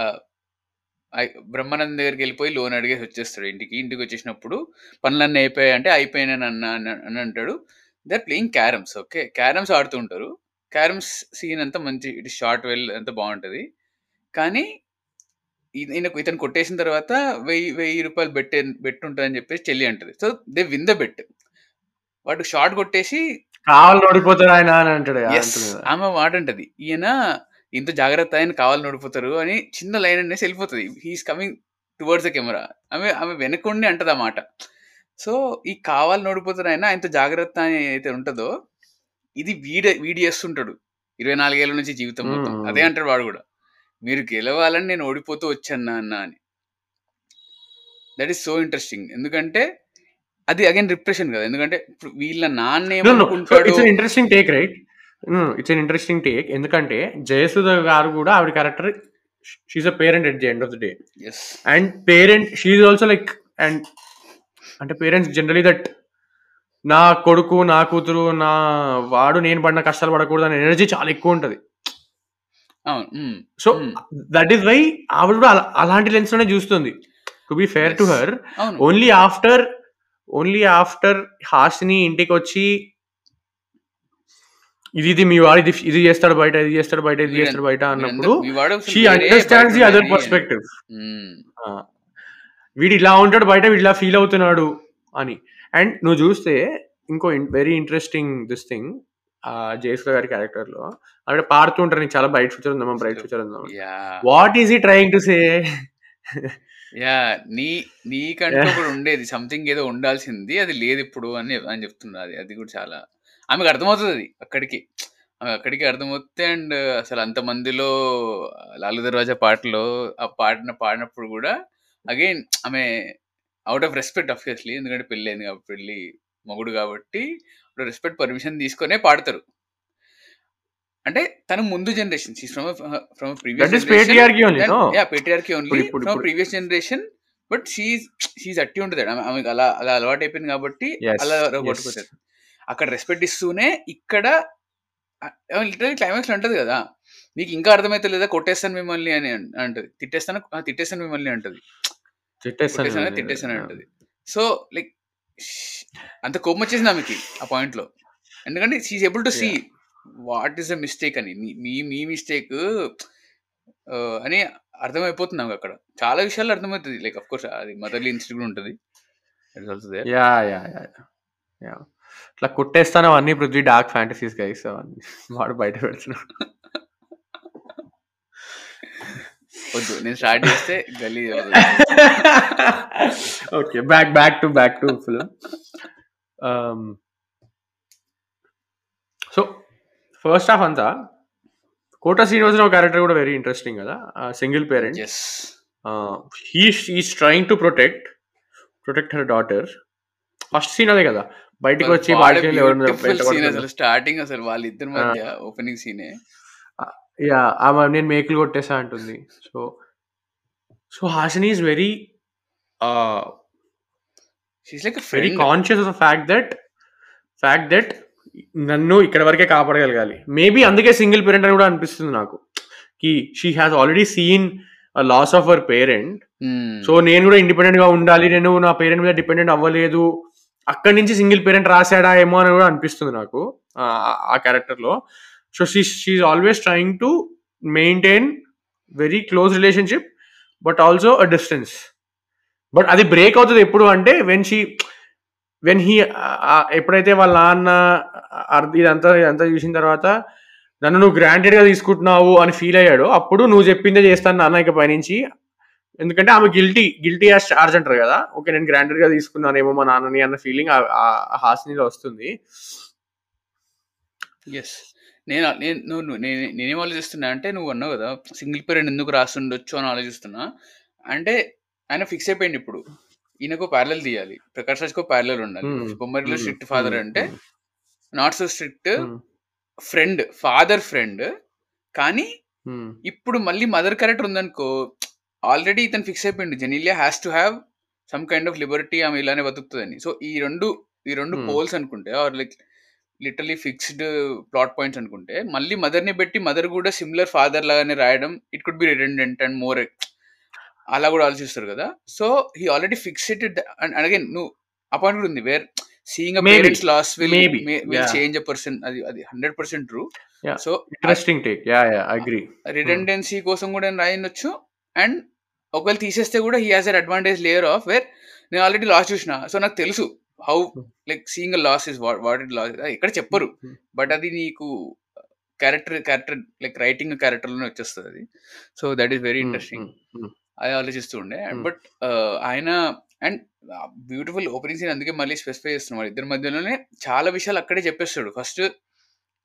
బ్రహ్మానంద్ దగ్గరికి వెళ్ళిపోయి లోన్ అడిగేసి వచ్చేస్తాడు ఇంటికి. ఇంటికి వచ్చేసినప్పుడు పనులన్నీ అయిపోయాయి అంటే అయిపోయినాను అన్న అని- అంటాడు. They are playing carroms okay carroms ఆడుతూ ఉంటారు. క్యారమ్స్ సీన్ అంతా మంచి ఇటు షార్ట్ వెల్ అంతా బాగుంటుంది. కానీ ఈయనకు ఇతను కొట్టేసిన తర్వాత వెయ్యి వెయ్యి రూపాయలు బెట్ బెట్ ఉంటుందని చెప్పేసి చెల్లి అంటది. So they win the bet. వాడు షార్ట్ కొట్టేసి కావాలి ఓడిపోతాడు ఆయన అని అంటాడు ఆమె మాట అంటది ఈయన ఇంత జాగ్రత్త ఆయన కావాలని ఓడిపోతారు అని చిన్న లైన్ అనేసి వెళ్ళిపోతుంది. He is coming towards the camera ఆమె ఆమె వెనకుండి అంటది ఆ మాట. సో ఈ కావాలని ఓడిపోతారు ఆయన ఇంత జాగ్రత్త అని అయితే ఉంటుందో ఇది వీడ వీడి చేస్తుంటాడు. ఇరవై నాలుగేళ్ళ నుంచి జీవితం మొత్తం. మ్మ్. అదే అంటాడు వాడు కూడా. మీరు గెలవాలని నేను ఓడిపోతూ వచ్చాను అన్న అని. దట్ ఈస్ సో ఇంట్రెస్టింగ్ ఎందుకంటే అది అగైన్ రిప్రెషన్ కదా. ఎందుకంటే వీళ్ళ నాన్న ఏమనుకుంటాడు interesting take, right? It's an interesting take ఎందుకంటే జయసుధ గారు కూడా ఆవిడ character she's a parent at the end of the day and parent she's also like and అంటే పేరెంట్స్ జనరలీ దట్ నా కొడుకు నా కూతురు నా వాడు నేను పడిన కష్టాలు పడకూడదు అనే ఎనర్జీ చాలా ఎక్కువ ఉంటుంది. అవును. సో. దట్ ఈస్ వై ఆవిడ కూడా అలా- అలాంటి లెన్స్లోనే చూస్తుంది to be fair to. Her only after only after Hasini ఇంటికి వచ్చి ఇది ఇది మీ వాడు ఇది ఇది చేస్తాడు బయట ఇది చేస్తాడు బయట ఇది చేస్తాడు బయట అన్నప్పుడు she understands the other. Perspective. వీడు ఇలా ఉంటాడు బయట వీడు ఇలా ఫీల్ అవుతున్నాడు అని అండ్ నువ్వు చూస్తే ఇంకో very interesting this thing Jayasudha గారి క్యారెక్టర్లో ఆవిడ పాడుతూ ఉంటారు. నీకు చాలా బ్రైట్ ఫ్యూచర్ ఉందమ్మా బ్రైట్ ఫ్యూచర్ ఉందమ్మా. Yeah what is she trying to say yeah నీ నీకంటూ కూడా ఉండేది. సంథింగ్ ఏదో ఉండాల్సింది. అది లేదు ఇప్పుడు అని అని చెప్తున్నా అది. అది కూడా చాలా ఆమెకు అర్థమవుతుంది అది అక్కడికి. ఆమె అక్కడికి అర్థమవుతుంది అండ్ అసలు అంత మందిలో లాలు దర్వాజా పాటలో ఆ పాడిన పాడినప్పుడు కూడా అగైన్ ఆమె అవుట్ ఆఫ్ రెస్పెక్ట్ అఫ్కోర్స్లీ ఎందుకంటే పెళ్ళి అయింది కాబట్టి పెళ్ళి మొగుడు కాబట్టి రెస్పెక్ట్ పర్మిషన్ తీసుకొనే పాడతారు. అంటే తన ముందు generation from from patriarchy only from previous generation but she's she's అట్టి ఉంటుంది ఆమె ఆమెకు అలా అలా అలవాటు అయిపోయింది కాబట్టి అలా. కొట్టుకుంటారు అక్కడ రెస్పెక్ట్ ఇస్తూనే ఇక్కడ లిటరల్ క్లైమాక్స్ అంటది కదా. నీకు ఇంకా అర్థమైతే లేదా? కొట్టేస్తాను మిమ్మల్ని అని అంటది. తిట్టేస్తాను తిట్టేస్తాను మిమ్మల్ని అంటది. కొట్టేస్తాను తిట్టేస్తాను అంటది. సో లైక్ అంత కోపం వచ్చేసింది ఆమెకి ఆ పాయింట్లో ఎందుకంటే she's able to see what is the mistake అని. మీ- మీ మిస్టేక్ అని అర్థమైపోతుంది నాకు అక్కడ. చాలా విషయాలు అర్థమవుతుంది. లైక్ అఫ్ కోర్స్ అది మదర్లీ ఇన్స్టిట్యూట్ ఉంటుంది. యా యా యా యా ఇట్లా కొట్టేస్తాను అవన్నీ పృథ్వీ డార్క్ ఫ్యాంటసీస్ గైస్ అవన్నీ. వాడు బయట పెడుతున్నాడు. వద్దు నేను స్టార్ట్ చేస్తే గల్లీ okay back back to back to film so first half అంతా కోట శ్రీనివాసరావు క్యారెక్టర్ కూడా వెరీ ఇంట్రెస్టింగ్ కదా single parent yes he is trying to protect protect her daughter first scene అదే కదా బయటికి వచ్చి స్టార్టింగ్ అసలు వాళ్ళిద్దరి మధ్య ఓపెనింగ్ సీనే యా ఆమె నేను మేకులు కొట్టేసా అంటుంది. So so Hasini is very she's like very friend conscious of fact that fact that నన్ను ఇక్కడ వరకే కాపాడగలగాలి. మేబీ అందుకే సింగిల్ పేరెంట్ అని కూడా అనిపిస్తుంది నాకు. కి she has already seen loss of our parent so నేను కూడా ఇండిపెండెంట్గా ఉండాలి. నేను నా పేరెంట్ మీద డిపెండెంట్ అవ్వలేదు. అక్కడి నుంచి సింగిల్ పేరెంట్ రాశాడా ఏమో అని కూడా అనిపిస్తుంది నాకు ఆ- ఆ character so she she's always trying to maintain very close relationship but also a distance but అది బ్రేక్ అవుతుంది ఎప్పుడు అంటే వెన్ షీ వెన్ హీ ఎప్పుడైతే వాళ్ళ నాన్న ఇదంతా ఇదంతా చూసిన తర్వాత నన్ను నువ్వు గ్రాంటెడ్గా తీసుకుంటున్నావు అని ఫీల్ అయ్యాడు అప్పుడు నువ్వు చెప్పిందే చేస్తాను నాన్న ఇక పైనుంచి. ఎందుకంటే ఆమె గిల్టీ గిల్టీ యాజ్ చార్జ్ అంటారు కదా. ఓకే నేను గ్రాంటెడ్గా తీసుకున్నానేమో మా నాన్నని అన్న ఫీలింగ్ ఆ హాసినిలో వస్తుంది. ఎస్ నేను నేను నువ్వు నేను నేనేం ఆలోచిస్తున్నా అంటే నువ్వు అన్నావు కదా సింగిల్ పేరెంట్ ఎందుకు రాస్తుండొచ్చు అని ఆలోచిస్తున్నా అంటే ఆయన ఫిక్స్ అయిపోయింది ఇప్పుడు ఈయనకు ప్యారలల్ తీయాలి ప్రకాష్ రాజ్కో ప్యారలల్ ఉండాలి. బొమ్మరిలో. Strict father. అంటే not so strict. Friend father friend కానీ. ఇప్పుడు మళ్ళీ మదర్ క్యారెక్టర్ ఉందనుకో ఆల్రెడీ ఇతను ఫిక్స్ అయిపోయింది Genelia has to have some kind of liberty ఆమె ఇలానే బతుకుతుందని సో ఈ రెండు ఈ రెండు. పోల్స్ అనుకుంటే or like literally fixed plot points అనుకుంటే మళ్ళీ మదర్ని పెట్టి మదర్ కూడా సిమిలర్ ఫాదర్ లాగానే రాయడం it could be redundant and more అలా కూడా ఆలోచిస్తారు కదా so he already fixed and again నువ్వు ఆ పాయింట్ కూడా ఉంది where seeing a. Parents loss will. Will. Change a person అది అది hundred percent true Yeah. So interesting take yeah yeah agree redundancy కోసం కూడా రాయనొచ్చు అండ్ ఒకవేళ తీసేస్తే కూడా he has an advantage layer of where నేను ఆల్రెడీ లాస్ చూసిన సో నాకు తెలుసు how like seeing a loss is what it loss ఇక్కడ చెప్పరు. బట్ అది నీకు క్యారెక్టర్ క్యారెక్టర్ లైక్ రైటింగ్ క్యారెక్టర్లోనే వచ్చేస్తుంది. అది so that is very interesting అది ఆలోచిస్తూ ఉండే. Hmm. బట్ ఆయన అండ్ బ్యూటిఫుల్ ఓపెనింగ్ సీన్ అందుకే మళ్ళీ స్పెసిఫై చేస్తున్నాడు ఇద్దరి మధ్యలోనే చాలా విషయాలు అక్కడే చెప్పేస్తాడు. ఫస్ట్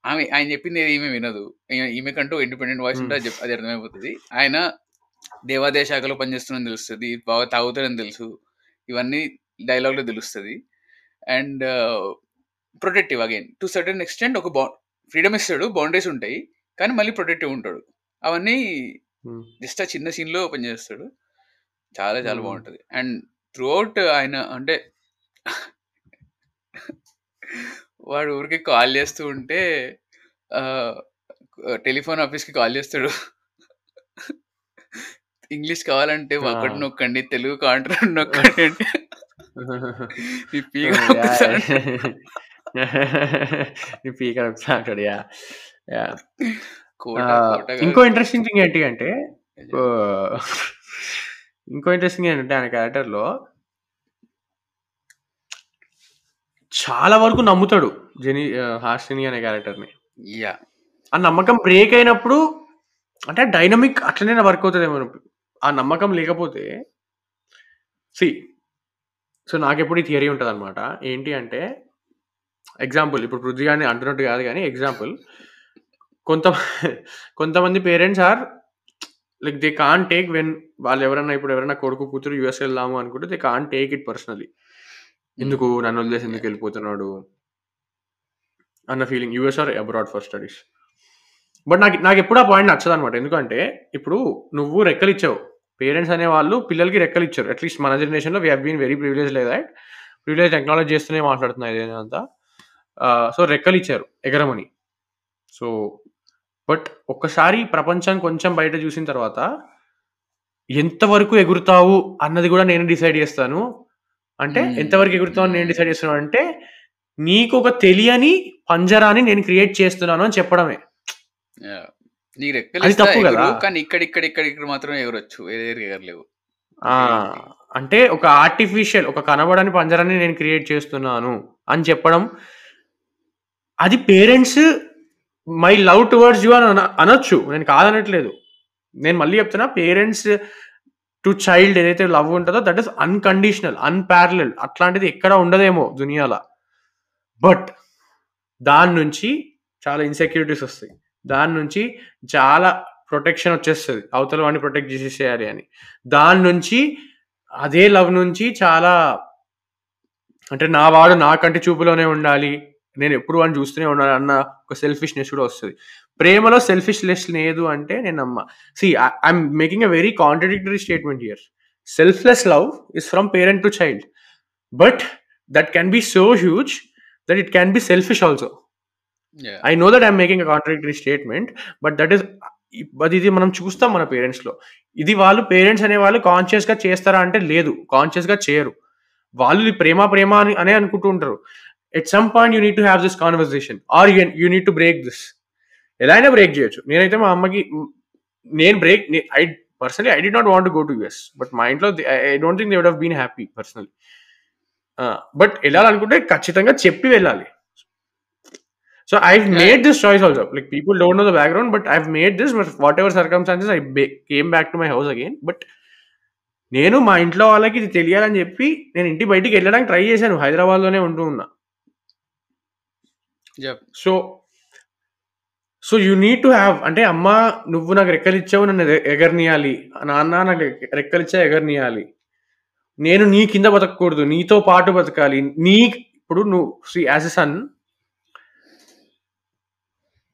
ఆమె ఆయన చెప్పింది ఏది ఈమె వినదు. ఈమె- ఈమెకంటూ ఇండిపెండెంట్ వాయిస్ ఉంటే అది అర్థమైపోతుంది. ఆయన దేవాదాయ శాఖలో పనిచేస్తుందని తెలుస్తుంది బాగా తాగుతాడని తెలుసు. ఇవన్నీ డైలాగ్లో తెలుస్తుంది. And protective again to certain extent ఒక బా ఫ్రీడమ్ ఇస్తాడు బౌండరీస్ ఉంటాయి కానీ మళ్ళీ ప్రొటెక్టివ్ ఉంటాడు అవన్నీ. జస్ట్ ఆ చిన్న సీన్లో ఓపెన్ చేస్తాడు చాలా చాలా హ్మ్. బాగుంటుంది అండ్ త్రూ అవుట్ ఆయన అంటే వాడు ఊరికి కాల్ చేస్తూ ఉంటే టెలిఫోన్ ఆఫీస్కి కాల్ చేస్తాడు ఇంగ్లీష్ కావాలంటే! ఒకటి నొక్కండి తెలుగు కాంట్రాక్ట్ నొక్కండి అంటే నొక్కుతాడు ఈ పీక నొక్కుతా అంటాడు. ఇంకో ఇంట్రెస్టింగ్ థింగ్ ఏంటి అంటే ఆహ్, ఇంకో ఇంట్రెస్టింగ్ ఏంటంటే ఆయన క్యారెక్టర్‌లో చాలా వరకు నమ్ముతాడు. జెనీ ఆహ్, హాసిని అనే క్యారెక్టర్‌ని. యాహ్! ఆ నమ్మకం బ్రేక్ అయినప్పుడు అంటే డైనమిక్ అట్లనే వర్క్ అవుతదేమో. ఆ నమ్మకం లేకపోతే సీ సో, నాకెప్పుడు ఈ థియరీ ఉంటదనమాట. ఏంటి అంటే ఎగ్జాంపుల్ ఇప్పుడు పృథ్వీ గారిని అంటున్నట్టు కాదు గానీ ఎగ్జాంపుల్ కొంత కొంతమంది parents are like they can't take when వాళ్ళు ఎవరన్నా ఇప్పుడు ఎవరైనా కొడుకు కూతురు యూఎస్ వెళ్దాము అనుకుంటే they can't take it personally. Hmm. ఎందుకు నన్ను వదిలేసి యాహ్! ఎందుకు వెళ్ళిపోతున్నాడు? అన్న feeling US or abroad for studies. But నాకు నాకెప్పుడు ఆ పాయింట్ నచ్చదనమాట. ఎందుకంటే ఇప్పుడు నువ్వు రెక్కలిచ్చావు. పేరెంట్స్ అనేవాళ్ళు పిల్లలకి రెక్కలిచ్చారు. అట్‌లీస్ట్ మన జనరేషన్‌లో we have been very privileged like that. Privilege acknowledge చేస్తూనే మాట్లాడుతున్నా ఇదేనంతా. ఆహ్, సో, రెక్కలిచ్చారు ఎగరమని. సో, బట్ ఒక్కసారి ప్రపంచం కొంచెం బయట చూసిన తర్వాత ఎంతవరకు ఎగురుతావు అన్నది కూడా నేను డిసైడ్ చేస్తాను. అంటే హ్మ్. ఎంతవరకు ఎగురుతావు అని నేను. డిసైడ్ చేస్తున్నాను అంటే నీకొక తెలియని పంజరాని నేను క్రియేట్ చేస్తున్నాను అని చెప్పడమే. నీకు అది తప్పు! కానీ ఇక్కడ ఇక్కడ ఇక్కడ ఇక్కడ మాత్రం ఎగరొచ్చు. ఎగరలేవు. అంటే ఒక ఆర్టిఫిషియల్ ఒక కనబడని పంజరాన్ని నేను క్రియేట్ చేస్తున్నాను అని చెప్పడం అది parents my love towards you అని అన అనొచ్చు. నేను కాదనట్లేదు. నేను మళ్ళీ చెప్తున్నా పేరెంట్స్ టు చైల్డ్ ఏదైతే లవ్ ఉంటదో దట్ ఈస్ అన్‌కండిషనల్, అన్‌పారలెల్డ్ అట్లాంటిది ఎక్కడ ఉండదేమో దునియాల. బట్ దాని నుంచి చాలా ఇన్‌సెక్యూరిటీస్ వస్తాయి. దాని నుంచి చాలా ప్రొటెక్షన్ వచ్చేస్తుంది అవతల వాడిని ప్రొటెక్ట్ చేసేసేయాలి అని. దాని నుంచి అదే లవ్ నుంచి చాలా అంటే నా వాడు నా కంటి చూపులోనే ఉండాలి. నేను ఎప్పుడు వాడిని చూస్తూనే ఉండాలి అన్న ఒక సెల్ఫిష్‌నెస్ కూడా వస్తుంది ప్రేమలో సెల్ఫిష్‌నెస్ లేదు అంటే నేను నమ్మ. See I making a very contradictory statement here selfless love is from parent to child. But that can be so huge that it can be selfish also. I know that I making a contradictory statement. But that is అది ఇది మనం చూస్తాం మన పేరెంట్స్‌లో. ఇది వాళ్ళు parents అనే వాళ్ళు కాన్షియస్‌గా చేస్తారా అంటే లేదు. కాన్షియస్‌గా చేయరు. వాళ్ళు ఇది ప్రేమ ప్రేమ అని అనే అనుకుంటూ ఉంటారు. At some point you need to have this conversation or you you need to break this. ఎలా అయినా బ్రేక్ చేయొచ్చు. నేనైతే మా అమ్మకి నేను break I personally I did not want go to US but మా ఇంట్లో I don't think they would have been happy personally but వెళ్ళాలనుకుంటే ఖచ్చితంగా చెప్పి వెళ్ళాలి. So yeah! Made this choice also. Like people don't know the background but I've made this but whatever circumstances I came back to my house again. But నేను మా ఇంట్లో వాళ్ళకి ఇది తెలియాలని చెప్పి నేను ఇంటి బయటికి వెళ్ళడానికి ట్రై చేశాను. హైదరాబాద్‌లోనే ఉంటూ ఉన్నా. So so you need to have అంటే అమ్మ నువ్వు నాకు రెక్కలిచ్చావు నన్ను ఎ ఎగరనీయాలి. నాన్న నాకు రె రెక్కలిచ్చావు ఎగరనీయాలి. నేను నీ కింద బతకకూడదు. నీతో పాటు బతకాలి. నీ ఇప్పుడు నువ్వు see as a son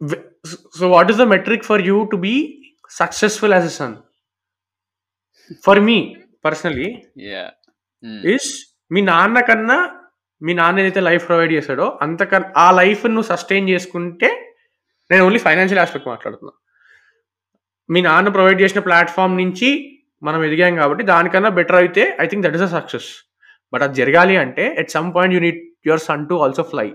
we so what is the metric for you to be successful as a son? For me personally yeah! Hmm. Is మీ నాన్న కన్నా మీ నాన్న ఏదైతే లైఫ్ ప్రొవైడ్ చేసాడో అంతకన్ ఆ లైఫ్‌ని నువ్వు సస్టైన్ చేసుకుంటే నేను ఓన్లీ ఫైనాన్షియల్ యాస్పెక్ట్ మాట్లాడుతున్నా. మీ నాన్న ప్రొవైడ్ చేసిన ప్లాట్‌ఫార్మ్ నుంచి మనం ఎదిగాం కాబట్టి దానికన్నా బెటర్ అయితే I think that is a success. But అది జరగాలి అంటే at some point you need your son to also fly.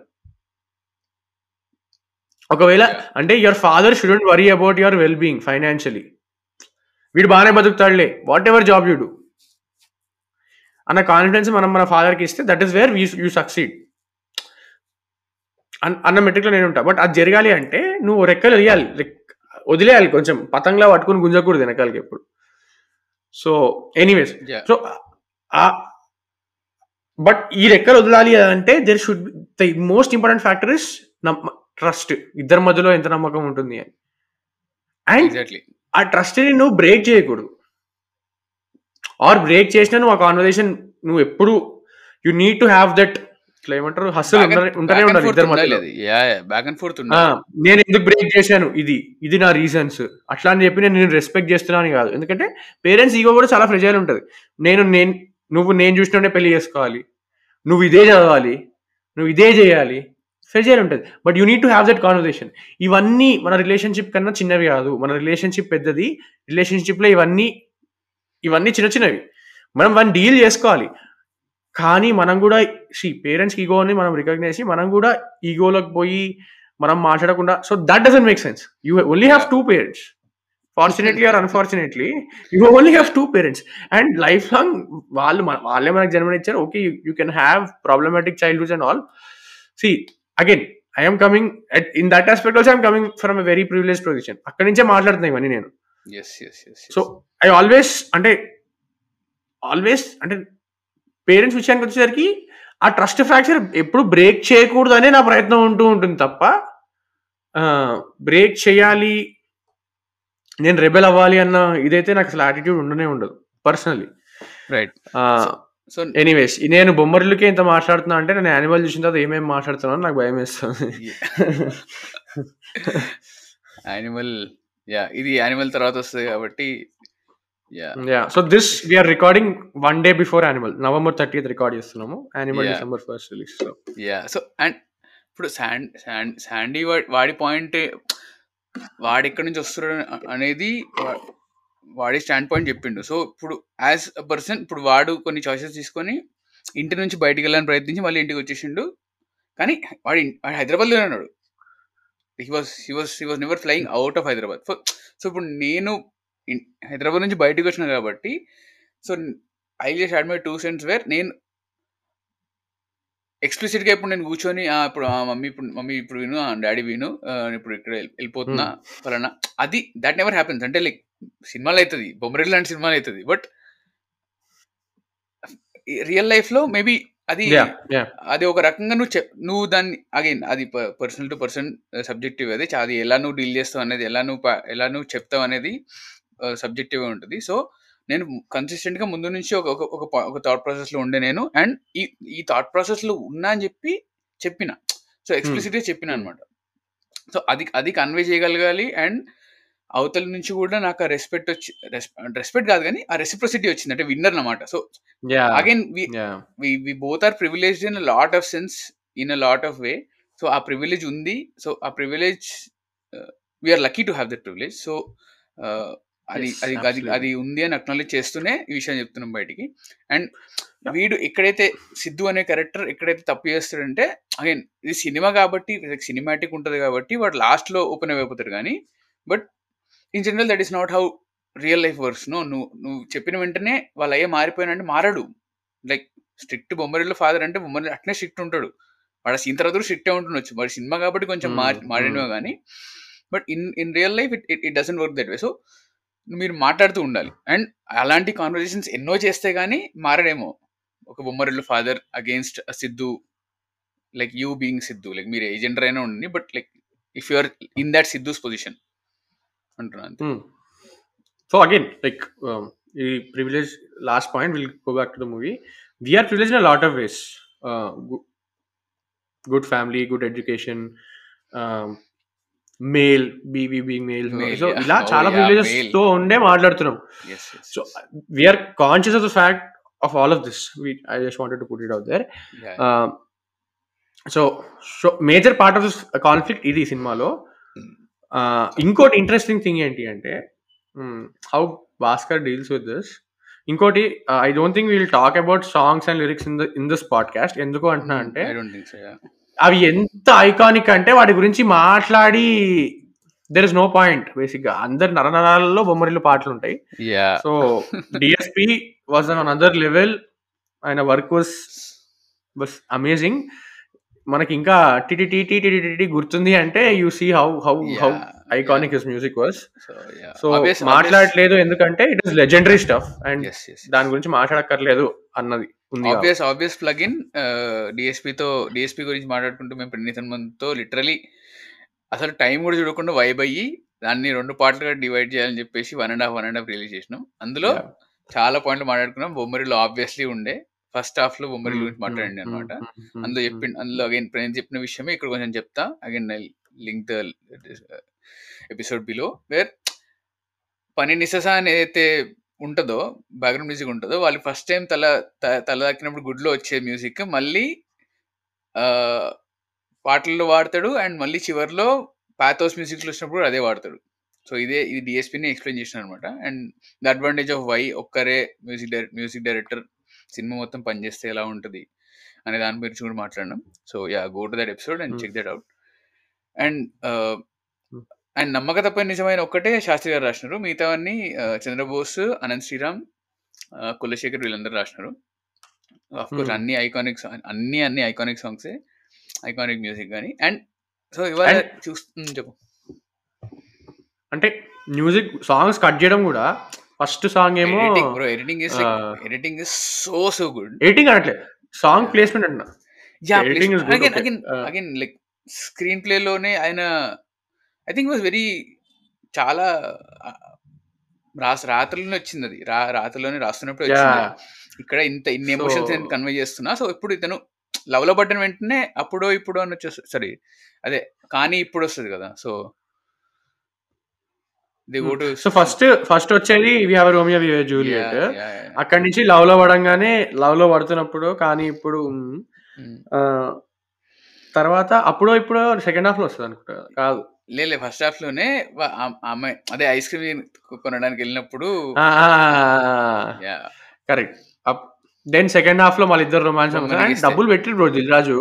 ఒకవేళ! అంటే your father shouldn't worry about your well being financially. వీడు బానే బతుకుతాడులే వాటెవర్ జాబ్ యూ డు. అన్న కాన్ఫిడెన్స్ మనం మన ఫాదర్‌కి ఇస్తే that is where you you succeed. అన్ అన్న మెట్రిక్‌లో నేనుంటా. బట్ అది జరగాలి అంటే నువ్వు రెక్కలు. లైక్ వదిలేయాలి కొంచెం పతంగ్లా పట్టుకొని గుంజకూడదు వెనకాలకి ఎప్పుడు. So anyways! సో బట్ ఈ రెక్కలు వదలాలి అంటే there should the most important factor is trust. ఇద్దరి మధ్యలో ఎంత నమ్మకం ఉంటుంది? అని. అండ్. ఆ ట్రస్ట్‌ని నువ్వు బ్రేక్ చేయకూడదు. ఆర్ బ్రేక్ చేసినా నువ్వు ఆ కన్వర్జేషన్ నువ్వు ఎప్పుడు you need to have that ఇట్లా ఏమంటారు హస్సులు ఉంటనే ఉండాలి ఇద్దరి బ్యాక్ అండ్ ఫోర్త్ నేను ఎందుకు బ్రేక్ చేశాను? ఇది ఇది నా రీజన్స్. అట్లా అని చెప్పి నేను రెస్పెక్ట్ చేస్తున్నాను కాదు. ఎందుకంటే పేరెంట్స్ ఈగో కూడా చాలా ఫ్రెజైల్ ఉంటుంది. నేను నేను నువ్వు నేను చూసినట్టే పెళ్ళి చేసుకోవాలి. నువ్వు ఇదే చదవాలి. నువ్వు ఇదే చేయాలి. ఫ్రెజైల్ ఉంటుంది. But you need to have that conversation ఇవన్నీ మన రిలేషన్షిప్ కన్నా చిన్నవి కాదు. మన రిలేషన్షిప్ పెద్దది. రిలేషన్షిప్లో ఇవన్నీ ఇవన్నీ చిన్న చిన్నవి. మనం వన్ డీల్ చేసుకోవాలి. కానీ మనం కూడా సి పేరెంట్స్ ఈగోని మనం రికగ్నైజ్ చేసి మనం కూడా ఈగోలోకి పోయి మనం మాట్లాడకుండా so that doesn't make sense you only have two parents fortunately or unfortunately you only have two parents and life long వాళ్ళు వాళ్ళే మనకు జన్మనిచ్చారు. Okay you can have problematic childhoods and all see again I'm coming in that aspect also I'm coming from a very privilege position అక్కడి నుంచే మాట్లాడుతున్నాయి ఇవన్నీ నేను. So I always అంటే always అంటే పేరెంట్స్ విషయానికి వచ్చేసరికి ఆ ట్రస్ట్ ఫ్రాక్చర్ ఎప్పుడు బ్రేక్ చేయకూడదు అనే నా ప్రయత్నం ఉంటూ ఉంటుంది తప్ప బ్రేక్ చేయాలి నేను రెబెల్ అవ్వాలి అన్న ఇదైతే నాకు అసలు యాటిట్యూడ్ ఉండనే ఉండదు పర్సనలీ రైట్ సో ఎనీవేస్ నేను బొమ్మరిల్లుకే ఇంత మాట్లాడుతున్నా అంటే నేను యానిమల్ చూసిన తర్వాత ఏమేమి మాట్లాడుతున్నాను నాకు భయం వేస్తుంది. యానిమల్ యా ఇది యానిమల్ తర్వాత వస్తుంది కాబట్టి yeah yeah so this we're recording one day before Animal November thirty record చేస్తున్నాము. Animal. December first release so yeah so and ఇప్పుడు శాండ్ శాండ్ శాండీ వాడి పాయింట్ వాడు ఎక్కడి నుంచి వస్తున్నాడు అనేది వాడి స్టాండ్ పాయింట్ చెప్పిండు. సో ఇప్పుడు యాజ్ అ పర్సన్ ఇప్పుడు వాడు కొన్ని చాయిసెస్ తీసుకొని ఇంటి నుంచి బయటికి వెళ్ళాలని ప్రయత్నించి మళ్ళీ ఇంటికి వచ్చేసిండు. కానీ వాడు వాడు హైదరాబాద్లోనే ఉన్నాడు. He was he was he was never flying out of Hyderabad so ఇప్పుడు నేను హైదరాబాద్ నుంచి బయటకు వచ్చిన కాబట్టి so I just had my two cents where నేను ఎక్స్ప్లిసిట్గా ఇప్పుడు నేను కూర్చొని "ఆ, ఇప్పుడు మమ్మీ ఇప్పుడు మమ్మీ ఇప్పుడు విను డాడీ విను ఇప్పుడు ఇక్కడ వెళ్ళి- వెళ్ళిపోతున్నా ఫలానా. అది దట్ నెవర్ హ్యాపెన్స్ అంటే లైక్ సినిమాలు అవుతుంది బొమ్మరెల్ లాంటి సినిమాలు అవుతుంది బట్ రియల్ లైఫ్లో మేబీ అది అది ఒక రకంగా నువ్వు నువ్వు దాన్ని అగైన్ అది పర్సనల్ టు పర్సన్ సబ్జెక్టివ్ అది. అది ఎలా నువ్వు డీల్ చేస్తావు అనేది ఎలా నువ్వు ఎలా నువ్వు చెప్తావు అనేది సబ్జెక్టివ్ ఉంటుంది. సో నేను కన్సిస్టెంట్గా ముందు నుంచి ఒక ఒక- ఒక థాట్ ప్రాసెస్లో ఉండే నేను. అండ్ ఈ ఈ థాట్ ప్రాసెస్లో ఉన్నా అని చెప్పి చెప్పిన. సో ఎక్స్ప్లిసిట్గా చెప్పిన అనమాట సో అది అది కన్వే చేయగలగాలి. అండ్ అవతల నుంచి కూడా నాకు ఆ రెస్పెక్ట్ వచ్చి రెస్పెక్ట్ కాదు కానీ ఆ రెసిప్రసిటీ వచ్చింది. అంటే విన్నర్ అనమాట so again both are privileged in a lot of sense in a lot of way. So ఆ ప్రివిలేజ్ ఉంది. సో ఆ privilege we're lucky to have that privilege so అది అది అది. అది ఉంది అని అక్నాలెడ్జ్ చేస్తూనే ఈ విషయం చెప్తున్నాం బయటికి. అండ్ వీడు ఎక్కడైతే సిద్ధు అనే క్యారెక్టర్ ఎక్కడైతే తప్పు చేస్తాడంటే అగైన్ ఇది సినిమా కాబట్టి సినిమాటిక్ ఉంటుంది కాబట్టి వాడు లాస్ట్లో ఓపెన్ అయిపోతాడు కానీ but in general that is not how real life works no నువ్వు నువ్వు చెప్పిన వెంటనే వాళ్ళు అయ్యే మారిపోయినంటే మారడు. లైక్ స్ట్రిక్ట్ బొమ్మరిలో ఫాదర్ అంటే బొమ్మరి అట్నే స్ట్రిక్ట్ ఉంటాడు. వాడు సీన్ తర్వాత స్ట్రిక్టే ఉంటుండొచ్చు. వాడు సినిమా కాబట్టి కొంచెం మారి Hmm, మారినో hmm. కానీ but in in real life it it doesn't work that way so మీరు మాట్లాడుతూ ఉండాలి. అండ్ అలాంటి కాన్వర్జేషన్స్ ఎన్నో చేస్తే గానీ మారడేమో. ఒక Bommarillu father against Siddhu like you being Siddhu. Like మీరు ఏ జెండర్ అయినా ఉండండి. But like if you are in that Siddhu's position అంటున్నాను అంతే. సో అగైన్ లైక్ ఈ privilege last point will go back to the movie we're privilege in lot of ways good family good education male BV being male Male, so yeah. ఇలా Oh, చాలా yeah, privileges male. తో ఉండే మాట్లాడుతున్నాం Yes, yes, so yes. We're conscious of the fact of all of this I just wanted to put it out there Yeah. So so major part of this conflict ఇది సినిమాలో Uh, ఇంకోటి interesting thing ఏంటి అంటే how Bhaskar deals with this ఇంకోటి I don't think will talk about songs and lyrics in the in this podcast ఎందుకు అంటున్నా అంటే so, yeah. అవి ఎంత ఐకానిక్ అంటే వాటి గురించి మాట్లాడి దెర్ ఇస్ నో పాయింట్ బేసిక్గా అందరి నరనరాలలో బొమ్మరిల్లు పాటలు ఉంటాయి. So DSP was on another level ఆయన వర్క్ వాస్ వాస్ అమేజింగ్ మనకి ఇంకా టిటి గుర్తుంది అంటే you see how how how iconic his music was. So మాట్లాడలేదు ఎందుకంటే it is legendary stuff and. దాని గురించి మాట్లాడక్కర్లేదు అన్నది. ఆబ్వియస్ ఆబ్వియస్ ప్లగ్ ఇన్ డిఎస్పీతో డిఎస్పీ గురించి మాట్లాడుకుంటూ మేము ప్రణీతన్ మంత్తో లిటరలీ అసలు టైం కూడా చూడకుండా వైబ్ అయ్యి దాన్ని రెండు పార్ట్లుగా డివైడ్ చేయాలని చెప్పేసి one and half one and half release చేసినాం అందులో. చాలా పాయింట్లు మాట్లాడుకున్నాం బొమ్మరిలో ఆబ్వియస్లీ ఉండే ఫస్ట్ హాఫ్లో బొమ్మరి గురించి మాట్లాడండి అనమాట అందులో చెప్పిండు అందులో అగైన్ నేను చెప్పిన విషయమే ఇక్కడ కొంచెం చెప్తా. Again link the episode below where పని నిసస అని ఏదైతే ఉంటుందో బ్యాక్గ్రౌండ్ మ్యూజిక్ ఉంటుందో వాళ్ళు ఫస్ట్ టైం తల తల దాకినప్పుడు గుడ్లో వచ్చే మ్యూజిక్ మళ్ళీ ఆ, పాటల్లో వాడతాడు అండ్ మళ్ళీ చివర్లో పాథోస్ మ్యూజిక్లో వచ్చినప్పుడు అదే వాడతాడు. సో ఇదే ఇది డిఎస్పీని ఎక్స్ప్లెయిన్ చేసిన అనమాట and the advantage of why ఒక్కరే మ్యూజిక్ డైరెక్ట్ మ్యూజిక్ డైరెక్టర్ సినిమా మొత్తం పనిచేస్తే ఎలా ఉంటుంది అనే దాని గురించి కూడా మాట్లాడినాం. So yeah go to that episode and. Check that out and and నమ్మకతపై నిజమైన ఒక్కటే శాస్త్రి గారు రాసినారు. మిగతావన్నీ చంద్రబోస్ అనంత్ శ్రీరామ్ కులశేఖర్ వీళ్ళందరూ రాసినారు. Of course. అన్ని ఐకానిక్ అన్ని అన్ని ఐకానిక్ సాంగ్సే ఐకానిక్ మ్యూజిక్ కానీ అండ్ సో ఇవాళ And- చూస్తు చెప్పు. అంటే మ్యూజిక్ సాంగ్స్ కట్ చేయడం కూడా ఫస్ట్ సాంగ్ ఏమో editing bro editing is editing is so so good editing అనట్లేదు. సాంగ్ ప్లేస్మెంట్ అంటున్నా yeah again. Again Uh, again like screen ప్లేలోనే ఆయన ఐ థింక్ వాజ్ వెరీ చాలా ఆ, రాస్ రాత్రిలోనే వచ్చింది అది రా రాత్రిలోనే రాస్తున్నప్పుడు వచ్చింది. ఇక్కడ ఇంత ఇన్ని ఎమోషన్స్ నేను కన్వే చేస్తున్నా. సో ఇప్పుడు ఇతను లవ్లో పడ్డ వెంటనే అప్పుడో ఇప్పుడు అని వచ్చేస్తుంది సారీ అదే కానీ ఇప్పుడు వస్తుంది కదా. So the go to so first first వచ్చేది we have Romeo we Juliet అక్కడి నుంచి లవ్లో పడంగానే లవ్లో పడుతున్నప్పుడు కానీ ఇప్పుడు ఆ, తర్వాత అప్పుడో ఇప్పుడు సెకండ్ హాఫ్లో వస్తుంది అనుకుంటా. కాదు. లేలే ఫస్ట్ హాఫ్లోనే ఆమె అదే ఐస్ క్రీమ్ కొనడానికి వెళ్ళినప్పుడు కరెక్ట్ దెన్ సెకండ్ హాఫ్లో మళ్ళీ ఇద్దరు రొమాన్స్ డబ్బులు పెట్టి బ్రో దిల్ రాజు.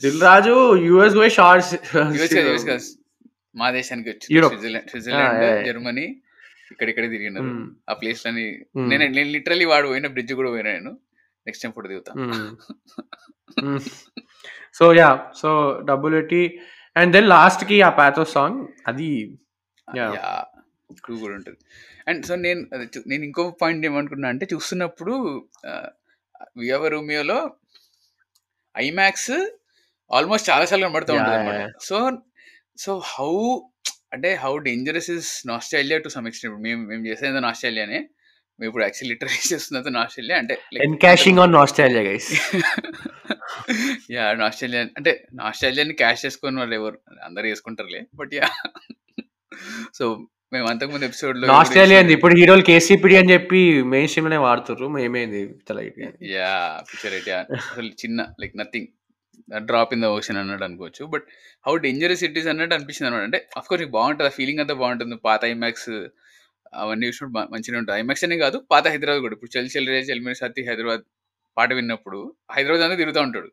దిల్ రాజు యుఎస్ పోయి షార్ట్స్ మా దేశానికి వచ్చి. Switzerland Switzerland. జర్మనీ ఇక్కడిక్కడ తిరిగినారు. ఆ ప్లేస్ లని నేను నేను లిటరలీ వాడు పోయిన బ్రిడ్జ్ కూడా పోయినా నేను. నెక్స్ట్ టైం ఫోటో దిగుతా. సో యా సో డబ్బులు పెట్టి అండ్ దెన్ లాస్ట్కి ఆ పాథో సాంగ్ అది క్రూ కూడా ఉంటుంది. అండ్ సో నేను నేను ఇంకో పాయింట్ ఏమనుకున్నా అంటే చూస్తున్నప్పుడు వియవ రూమియోలో ఐమాక్స్ ఆల్మోస్ట్ చాలా సార్లు కనబడుతూ ఉంటుంది అనమాట సో సో హౌ అంటే how dangerous is nostalgia to some extent. మేము మేము చేసేది నాస్ట్రేలియానే మేము ఇప్పుడు యాక్చువల్లీ లిటరీ చేస్తున్నది నాస్ట్రేలియా అంటే encashing on Australia guys yeah Australia అంటే ఆస్ట్రేలియాని క్యాష్ చేసుకుని వాళ్ళు ఎవరు? అందరు చేసుకుంటారులే. But yeah. సో మేము అంతకుముందు ఎపిసోడ్లో ఆస్ట్రేలియా ఇప్పుడు హీరోలు కేసీపీడి అని చెప్పి మెయిన్ స్ట్రీమ్లోనే వాడుతుర్రు. మేమేంది? యా పిక్చర్ అయితే. అసలు చిన్న like nothing drop in the ocean అన్నట్టు అనుకోవచ్చు. But how dangerous it is అన్నట్టు అనిపించింది అనమాట అంటే అఫ్ కోర్స్ బాగుంటుంది. ఆ ఫీలింగ్ అంతా బాగుంటుంది. పాత ఐమాక్స్ అవన్నీ చూసినప్పుడు మంచిగా ఉంటుంది. ఐమాక్స్ అనే కాదు పాత హైదరాబాద్ కూడా. ఇప్పుడు చెల్ చల్ రే చల్మిరి సత్తి హైదరాబాద్ పాట విన్నప్పుడు హైదరాబాద్ అంతా తిరుగుతూ ఉంటాడు.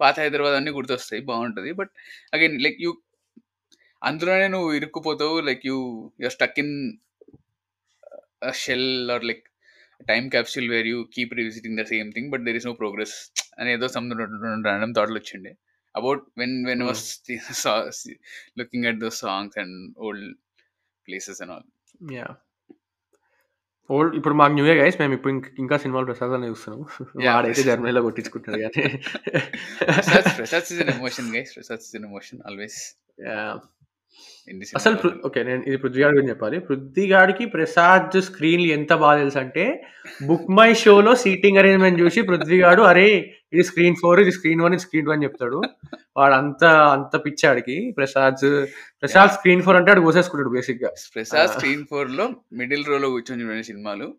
పాత హైదరాబాద్ అన్ని గుర్తొస్తాయి బాగుంటుంది. బట్ అగైన్ లైక్ యూ అందులోనే నువ్వు ఇరుక్కుపోతావు. Like you you're stuck in shell or like time capsule where you keep revisiting the same thing but there is no progress అనేదో సమ్ రాండమ్ థాట్లు వచ్చిండే. About when when. Was looking at those songs and old places and all yeah old ఇప్పుడు మాకు new year guys మేము ఇప్పుడు ఇంక- సినిమాలు ప్రసాదాన్ని చూస్తున్నాం Yeah. వాడైతే జర్మనీలో కొట్టించుకుంటాడు కానీ. Prasad is an emotion guys Prasad is an emotion always this అసలు ఓకే నేను ఇది పృథ్వీగాడి గురించి చెప్పాలి. పృథ్వీగాడికి ప్రసాద్ స్క్రీన్లు ఎంత బాగా తెలుసు అంటే బుక్ మై షోలో సీటింగ్ అరేంజ్మెంట్ చూసి పృథ్వీగాడు అరే ఇది స్క్రీన్ ఫోర్ ఇది స్క్రీన్ వన్ ఇది స్క్రీన్ టూ అని చెప్తాడు. వాడు అంత అంత పిచ్చాడికి ప్రసాద్ ప్రసాద్ స్క్రీన్ ఫోర్ అంటే ఆడు కోసేసుకుంటాడు బేసిక్గా ప్రసాద్. స్క్రీన్ ఫోర్లో మిడిల్ రో లో కూర్చొని చూడండి సినిమాలు.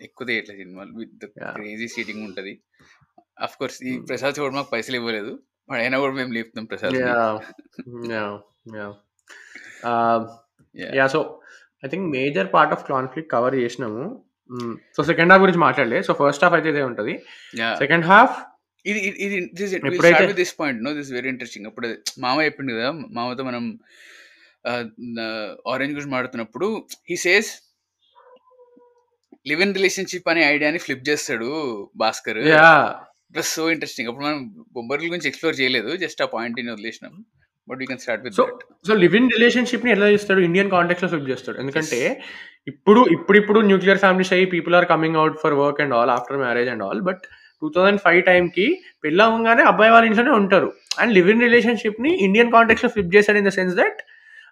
ఎక్కువ తీయట్లే సినిమాలు. విత్. క్రేజీ సీటింగ్ ఉంటది. అఫ్ కోర్స్ ఈ Hmm. ప్రసాద్ చూడ మాకు పైసలు ఇవ్వలేదు. మరి అయినా కూడా మేము లేపుతాం Prasad yeah so I think major part of conflict cover చేసినాము. సో సెకండ్ హాఫ్ గురించి మాట్లాడలే. సో ఫస్ట్ హాఫ్ అయితే ఇదే ఉంటుంది. సెకండ్ హాఫ్ ఇది this point no this very interesting అప్పుడు మామ చెప్పింది కదా మామతో మనం ఆరెంజ్ గురించి మాడుతున్నప్పుడు he says live in relationship అనే ఐడియాని ఫ్లిప్ చేస్తాడు భాస్కర్. సో ఇంట్రెస్టింగ్ అప్పుడు మనం బొమ్మర్ల గురించి ఎక్స్ప్లోర్ చేయలేదు జస్ట్ ఆ point వదిలేసినాం. But you can start with So, so live in రిలేషన్షిప్ని ఎలా చేస్తాడు? ఇండియన్ కాంటెక్స్లో ఫ్లిప్ చేస్తాడు. ఎందుకంటే ఇప్పుడు ఇప్పుడు ఇప్పుడు న్యూక్లియర్ ఫ్యామిలీస్ అయ్యి people are coming out for work and all after marriage and all but two thousand five టైంకి పెళ్ళి అవ్వగానే అబ్బాయి వాళ్ళ ఇంట్లోనే ఉంటారు. అండ్ లివ్ ఇన్ రిలేషన్షిప్ని ఇండియన్ కాంటెక్స్లో ఫ్లిప్ చేశాడు ఇన్ ద సెన్స్ దట్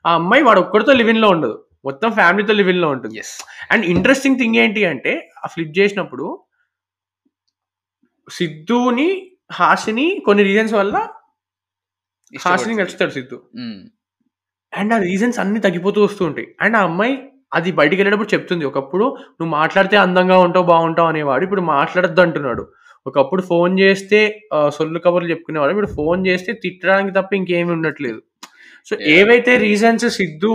ఆ అమ్మాయి వాడు ఒక్కడితో లివ్ ఇన్లో ఉండదు. మొత్తం ఫ్యామిలీతో లివ్ ఇన్లో ఉంటుంది. ఎస్ అండ్ ఇంట్రెస్టింగ్ థింగ్ ఏంటి అంటే ఆ ఫ్లిప్ చేసినప్పుడు సిద్ధుని హాసిని కొన్ని రీజన్స్ వల్ల హాసిని నచ్చుతాడు సిద్ధు. అండ్ ఆ రీజన్స్ అన్ని తగ్గిపోతూ వస్తూ ఉంటాయి. అండ్ ఆ అమ్మాయి అది బయటికి వెళ్ళేటప్పుడు చెప్తుంది ఒకప్పుడు నువ్వు మాట్లాడితే అందంగా ఉంటావు బాగుంటావు అనేవాడు ఇప్పుడు మాట్లాడద్దు అంటున్నాడు. ఒకప్పుడు ఫోన్ చేస్తే సొల్లు కబుర్లు చెప్పుకునేవాడు ఇప్పుడు ఫోన్ చేస్తే తిట్టడానికి తప్ప ఇంకేమీ ఉండట్లేదు. సో. ఏవైతే రీజన్స్ సిద్ధు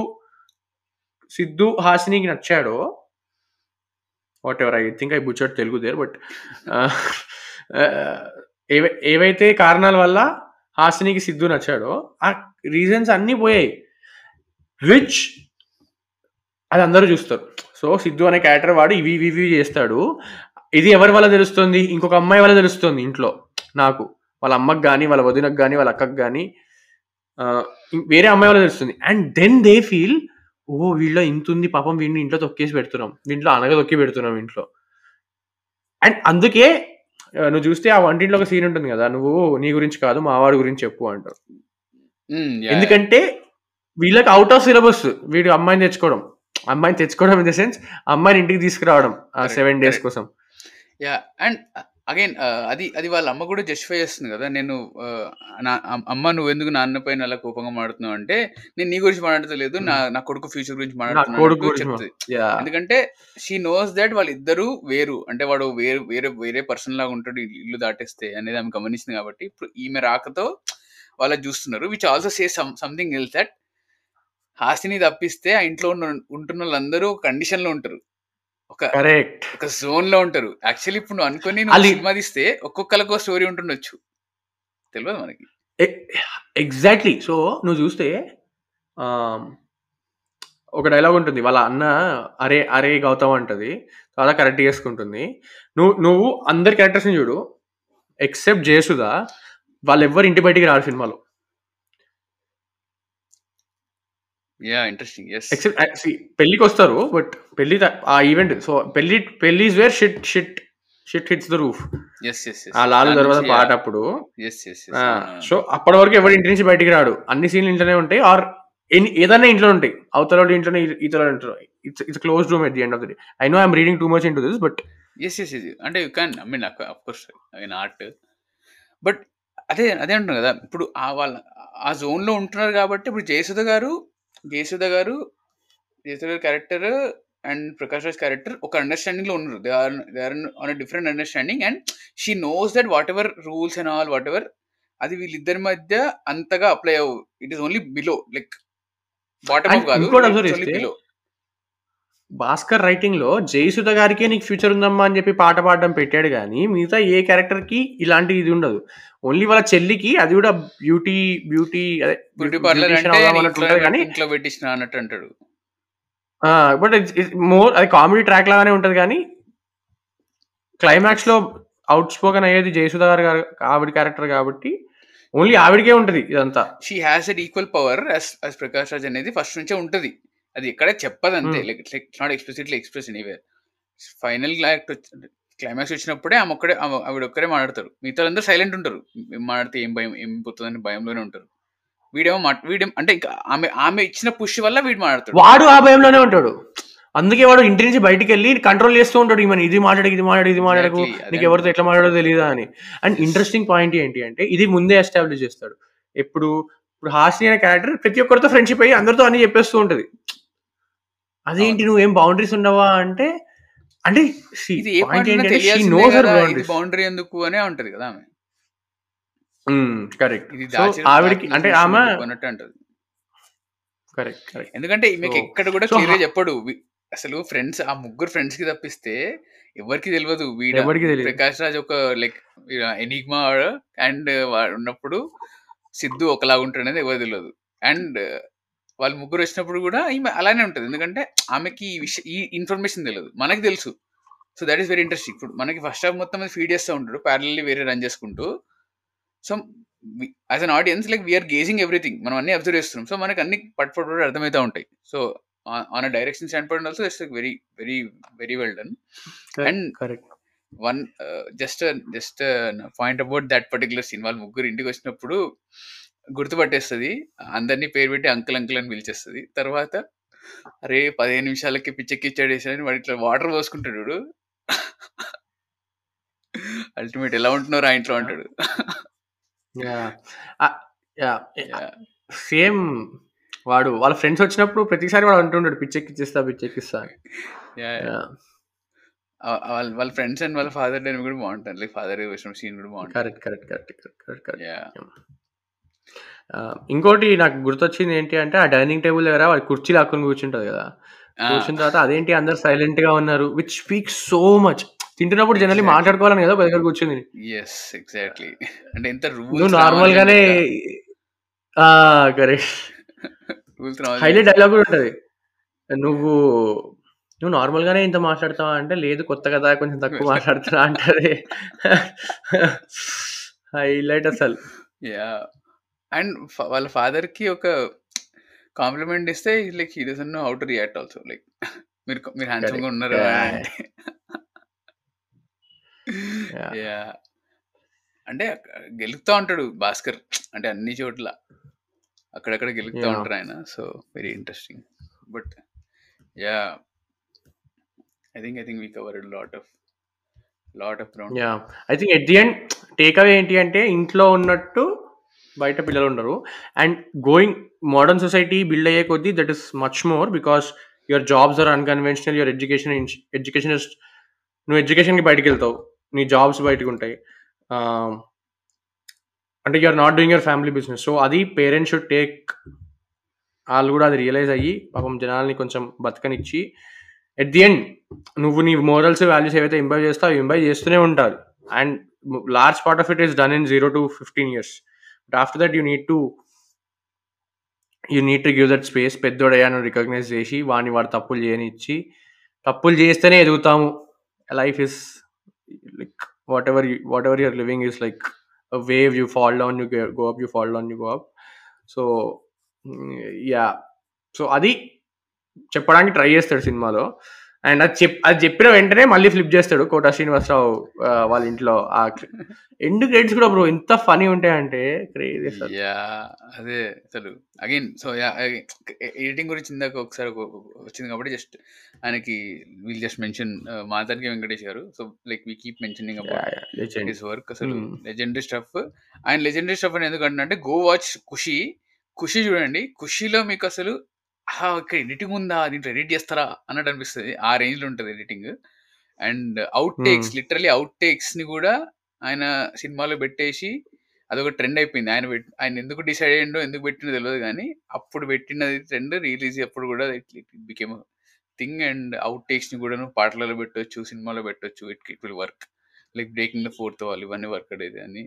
సిద్ధు హాసినికి నచ్చాడో whatever I think I butchered Telugu there but ఏవైతే కారణాల వల్ల హాసినికి సిద్ధు నచ్చాడో ఆ రీజన్స్ అన్నీ పోయాయి. విచ్ అది అందరూ చూస్తారు. సో సిద్ధు అనే క్యారెక్టర్ వాడు ఇవి ఇవి ఇవి చేస్తాడు. ఇది ఎవరి వల్ల తెలుస్తుంది? ఇంకొక అమ్మాయి వల్ల తెలుస్తుంది ఇంట్లో. నాకు వాళ్ళ అమ్మకి కానీ వాళ్ళ వదినకు కానీ వాళ్ళ అక్కకు కానీ వేరే అమ్మాయి వల్ల తెలుస్తుంది. అండ్ దెన్ దే ఫీల్ ఓ వీళ్ళ ఇంత ఉంది పాపం వీడిని ఇంట్లో తొక్కేసి పెడుతున్నాం. దీంట్లో అనగ తొక్కి పెడుతున్నాం ఇంట్లో. అండ్ అందుకే నువ్వు చూస్తే ఆ వంటింట్లో ఒక సీన్ ఉంటుంది కదా నువ్వు నీ గురించి కాదు మా వాడి గురించి చెప్పు అంటారు ఎందుకంటే వీళ్ళకి అవుట్ ఆఫ్ సిలబస్ వీడు అమ్మాయిని తెచ్చుకోవడం. అమ్మాయిని తెచ్చుకోవడం ఇన్ ద సెన్స్ అమ్మాయిని ఇంటికి తీసుకురావడం ఆ సెవెన్ డేస్. కోసం. యా అండ్ అగైన్ అది అది వాళ్ళ అమ్మ కూడా జస్టిఫై చేస్తుంది కదా. నేను ఆ, నా అమ్- అమ్మ నువ్వు ఎందుకు నాన్న పైన అలా కోపంగా మాడుతున్నావు అంటే నేను నీ గురించి మాట్లాడతలేదు నా నా కొడుకు ఫ్యూచర్ గురించి మాట్లాడుతున్నాను చెప్తుంది. ఎందుకంటే షీ నోస్ దట్ వాళ్ళిద్దరూ వేరు. అంటే వాడు వేరు వేరే వేరే పర్సన్ లాగా ఉంటాడు ఇల్లు దాటేస్తే అనేది ఆమె గమనించింది కాబట్టి ఇప్పుడు ఈమె రాకతో వాళ్ళ చూస్తున్నారు. Which also say some something else that Hasini తప్పిస్తే ఆ ఇంట్లో ఉన్న ఉంటున్న వాళ్ళందరూ ఒక కండిషన్లో ఉంటారు. ఒక కరెక్ట్. ఒక జోన్లో ఉంటారు. యాక్చువల్లీ ఇప్పుడు నువ్వు అనుకుని నువ్వు సినిమా తీస్తే ఒక్కొక్కరికి స్టోరీ ఉంటుండొచ్చు. తెలియదు మనకి? ఎగ్జాక్ట్లీ. సో నువ్వు చూస్తే ఒక డైలాగ్ ఉంటుంది. వాళ్ళ అన్న అరే అరే గౌతమ్ అంటది. చాలా కరెక్ట్ చేసుకుంటుంది. నువ్వు నువ్వు అందరి క్యారెక్టర్స్ని చూడు. ఎక్సెప్ట్ జయసుధ. వాళ్ళు ఎవ్వరు ఇంటి బయటికి రారు సినిమాలో. యా ఇంట్రెస్టింగ్ ఎస్ ఎక్సెప్ట్ పెళ్ళికి వస్తారు బట్ పెళ్ళి ఆ ఈవెంట్ సో పెళ్ళి పెళ్ళి is where shit shit shit hits the roof yes yes ఆ లాలు తర్వాత పాట అప్పుడు. ఎస్ ఎస్ సో అప్పటి వరకు ఎవరి ఇంటి నుంచి బయటికి రాడు. అన్ని సీన్లు ఇంట్లోనే ఉంటాయి ఆర్ ఏదైనా ఇంట్లో ఉంటాయి. అవతల వాళ్ళ ఇంట్లోనే ఇతర ఇంట్లో it's it's close room at the end of the day I know I'm reading too much into this but yes yes ఇది అంటే you can I mean of course I mean art but అదే అదే అంటున్నాను కదా ఇప్పుడు ఆ వాళ్ళ ఆ zone లో ఉంటున్నారు కాబట్టి ఇప్పుడు జయసుధ గారు జయసుధ గారు జయసుధ గారి character and Prakash Raj character ఒక అండర్స్టాండింగ్లో ఉన్నారు. They are they are on different understanding and she knows that whatever rules and all whatever అది వీళ్ళిద్దరి మధ్య అంతగా అప్లై అవ్వు it is only below like bottom కాదు బిలో భాస్కర్ రైటింగ్లో జయసుధ గారికే నీకు ఫ్యూచర్ ఉందమ్మా అని చెప్పి పాట పాడడం పెట్టాడు కానీ మిగతా ఏ క్యారెక్టర్కి ఇలాంటి ఇది ఉండదు. ఓన్లీ వాళ్ళ చెల్లికి అది కూడా బ్యూటీ బ్యూటీ అదే బ్యూటీ పార్లర్ ఇంట్లో ఉంటుంది కానీ ఇంట్లో పెట్టించిన అన్నట్టు అంటాడు. బట్ మోర్ అది కామెడీ ట్రాక్ లాగానే ఉంటది కానీ క్లైమాక్స్లో అవుట్ స్పోకన్ అయ్యేది జయసుధ గారు గారు- ఆవిడ క్యారెక్టర్ కాబట్టి ఓన్లీ ఆవిడకే ఉంటది ఇదంతా. She has at equal power Prakash Raj అనేది ఫస్ట్ నుంచే ఉంటది. అది ఎక్కడే చెప్పదు అంతే Hmm. Like it's not explicitly express anywhere final climax వచ్చినప్పుడే ఆమె ఒక్కడే ఆవిడ ఒక్కరే మాట్లాడతారు. మిగతా అందరూ సైలెంట్ ఉంటారు. మాట్లాడితే ఏం భయం ఏం పోతుందని భయంలోనే ఉంటారు. వీడేమో మాట్- వీడేం అంటే ఇంకా ఆమె ఆమె ఇచ్చిన పుష్ వల్ల వీడు మాట్లాడతాడు. వాడు ఆ భయంలోనే ఉంటాడు. అందుకే వాడు ఇంటి నుంచి బయటికి వెళ్ళి కంట్రోల్ చేస్తూ ఉంటాడు. ఈమె ఇది మాట్లాడు ఇది మాట్లాడు ఇది మాట్లాడకు నీకు ఎవరితో ఎట్లా మాట్లాడో తెలియదా అని. అండ్ ఇంట్రెస్టింగ్ పాయింట్ ఏంటి అంటే ఇది ముందే ఎస్టాబ్లిష్ చేస్తాడు. ఇప్పుడు ఇప్పుడు హాస్ని అనే క్యారెక్టర్ ప్రతి ఒక్కరితో ఫ్రెండ్షిప్ అయ్యి అందరితో అన్ని చెప్పేస్తూ ఉంటది. అదేంటి నువ్వు ఏం బౌండరీస్ ఉండవా అంటే అంటే బౌండరీ ఎందుకు అనే ఉంటది కదా ఆమె. కరెక్ట్ ఆవిడకి అంటే ఆమె అంటది. కరెక్ట్ కరెక్ట్ ఎందుకంటే మీకు ఎక్కడ కూడా క్లియర్ చెప్పడు. అసలు ఫ్రెండ్స్ ఆ ముగ్గురు ఫ్రెండ్స్కి తప్పిస్తే ఎవరికి తెలియదు వీడ. ఎవరికి తెలియదు. ప్రకాష్ రాజ్ ఒక లైక్ ఎనిగ్మా అండ్ ఉన్నప్పుడు సిద్ధు ఒకలాగా ఉంటాడనేది ఎవరు తెలియదు. అండ్ వాళ్ళు ముగ్గురు వచ్చినప్పుడు కూడా ఈమె అలానే ఉంటుంది. ఎందుకంటే ఆమెకి ఈ విషయం ఈ ఇన్ఫర్మేషన్ తెలియదు. మనకి తెలుసు. So that is very interesting ఇప్పుడు మనకి ఫస్ట్ హాఫ్ మొత్తం ఫీడ్ చేస్తూ ఉంటాడు ప్యారల్లీ వేరే రన్ చేసుకుంటూ. So as an audience like we're gazing everything మనం అన్ని అబ్జర్వ్ చేస్తున్నాం. సో మనకి అన్ని పట్ పట్ అర్థమవుతూ ఉంటాయి. So on a direction stand point also it's very very very well done and correct one just just point about that particular scene వాళ్ళు ముగ్గురు ఇంటికి వచ్చినప్పుడు గుర్తుపట్టేస్తుంది. అందరినీ పేరు పెట్టి అంకుల్ అంకుల్ అని పిలిచేస్తుంది. తర్వాత అరే పదిహేను నిమిషాలకి పిచ్చెక్కిచ్చాడు వేసాడని వాడు ఇట్లా వాటర్ పోసుకుంటాడు. అల్టిమేట్ ఎలా ఉంటున్నారు ఆ ఇంట్లో అంటాడు. సేమ్ వాడు వాళ్ళ ఫ్రెండ్స్ వచ్చినప్పుడు ప్రతిసారి వాడు అంటుంటాడు పిచ్చెక్కిచ్చేస్తా పిచ్చెక్కిస్తా వాళ్ళ వాళ్ళ ఫ్రెండ్స్ అండ్ వాళ్ళ ఫాదర్ డైన్ కూడా బాగుంటుంది. లైక్ ఫాదర్ వచ్చిన సీన్ కూడా బాగుంటుంది. Correct correct correct correct correct correct. ఇంకోటి నాకు గుర్తొచ్చింది ఏంటి అంటే ఆ డైనింగ్ టేబుల్ దగ్గర వాడు కుర్చీ లాక్కుని కూర్చుంటది కదా. కూర్చున్న తర్వాత అదేంటి? అందరు సైలెంట్గా ఉన్నారు విచ్ స్పీక్ సో మచ్ తింటున్నప్పుడు జనరల్లీ. మాట్లాడుకోవాలని కదా దగ్గర కూర్చుంది ఎస్ ఎగ్జాక్ట్లీ అంటే ఎంత నువ్వు రూల్స్ నార్మల్ గానే కరెక్ట్ హైలైట్ డైలాగ్ కూడా ఉంటది. నువ్వు నువ్వు నార్మల్ గానే ఇంత మాట్లాడతావా అంటే లేదు కొత్త కదా కొంచెం తక్కువ మాట్లాడుతున్నా అంటది. హైలైట్ అసలు. యా అండ్ వాళ్ళ ఫాదర్కి ఒక కాంప్లిమెంట్ ఇస్తే like he doesn't know how to react also. Like మీరు మీరు హ్యాండ్సమ్గా Correct. ఉన్నారు. అంటే Yeah. యా. అంటే అక్క- గెలుపుతా ఉంటాడు భాస్కర్. అంటే అన్ని చోట్ల. అక్కడక్కడ గెలుపుతా. ఉంటారు ఆయన. So very interesting. But yeah. I think I think we cover lot of lot of ground I think at the end takeaway ఏంటి అంటే ఇంట్లో ఉన్నట్టు బయట పిల్లలు ఉండరు. And going modern society build అయ్యే కొద్దీ that is much more because your jobs are unconventional your education education is నువ్వు ఎడ్యుకేషన్కి బయటకు వెళ్తావు. నీ జాబ్స్ బయటకు ఉంటాయి. అంటే అంటే you're not doing your family business so అది పేరెంట్స్ షుడ్ టేక్ వాళ్ళు కూడా అది రియలైజ్ అయ్యి పాపం జనాల్ని కొంచెం బతకనిచ్చి ఎట్ ది ఎండ్ నువ్వు నీ మోరల్స్ వాల్యూస్ ఏవైతే ఇంబై చేస్తావు ఇంబై చేస్తూనే ఉంటారు. And large part of it is done in zero to fifteen years after that you need to you need to give that space పెద్దోడయ్యాను recognise చేసి వాడిని వాడు తప్పులు చేయనిచ్చి తప్పులు చేస్తేనే ఎదుగుతాము. Life is like whatever whatever you're living is like wave you fall down you go up you fall down you go up so yeah so అది చెప్పడానికి try చేస్తాడు సినిమాలో. అండ్ అది చెప్ అది చెప్పిన వెంటనే మళ్ళీ ఫ్లిప్ చేస్తాడు కోటా శ్రీనివాసరావు వాళ్ళ ఇంట్లో ఆ ఎండ్ క్రెడిట్స్ కూడా బ్రో ఎంత ఫనీ ఉంటాయంటే క్రేజీ యా అదే అసలు. అగైన్ సో యా ఎడిటింగ్ గురించి ఇందాక ఒకసారి ఒక- వచ్చింది కాబట్టి జస్ట్ ఆయనకి we'll just mention మాతానికి Venkatesh garu. So like we keep mentioning about his work అసలు. లెజెండరీ స్టఫ్ ఆయన లెజెండరీ స్టఫ్ అని ఎందుకంటే అంటే గో వాచ్ ఖుషి ఖుషి చూడండి. ఖుషిలో మీకు అసలు "ఆహా, ఇక్కడ ఎడిటింగ్ ఉందా? దీంట్లో ఎడిట్ చేస్తారా? అన్నట్టు అనిపిస్తుంది. ఆ రేంజ్లో ఉంటుంది editing. And outtakes. Literally out టేక్స్ని కూడా ఆయన సినిమాలో పెట్టేసి అదొక ట్రెండ్ అయిపోయింది. ఆయన ఆయన ఎందుకు డిసైడ్ అయ్యిండో ఎందుకు పెట్టిండో తెలియదు కానీ అప్పుడు పెట్టినది ట్రెండ్ రిలీజ్ అప్పుడు కూడా it became thing and out టేక్స్ని కూడా పాటలలో పెట్టొచ్చు సినిమాలో పెట్టొచ్చు. It it will work. Like breaking the fourth wall ఇవన్నీ వర్క్ అయ్యేది. అని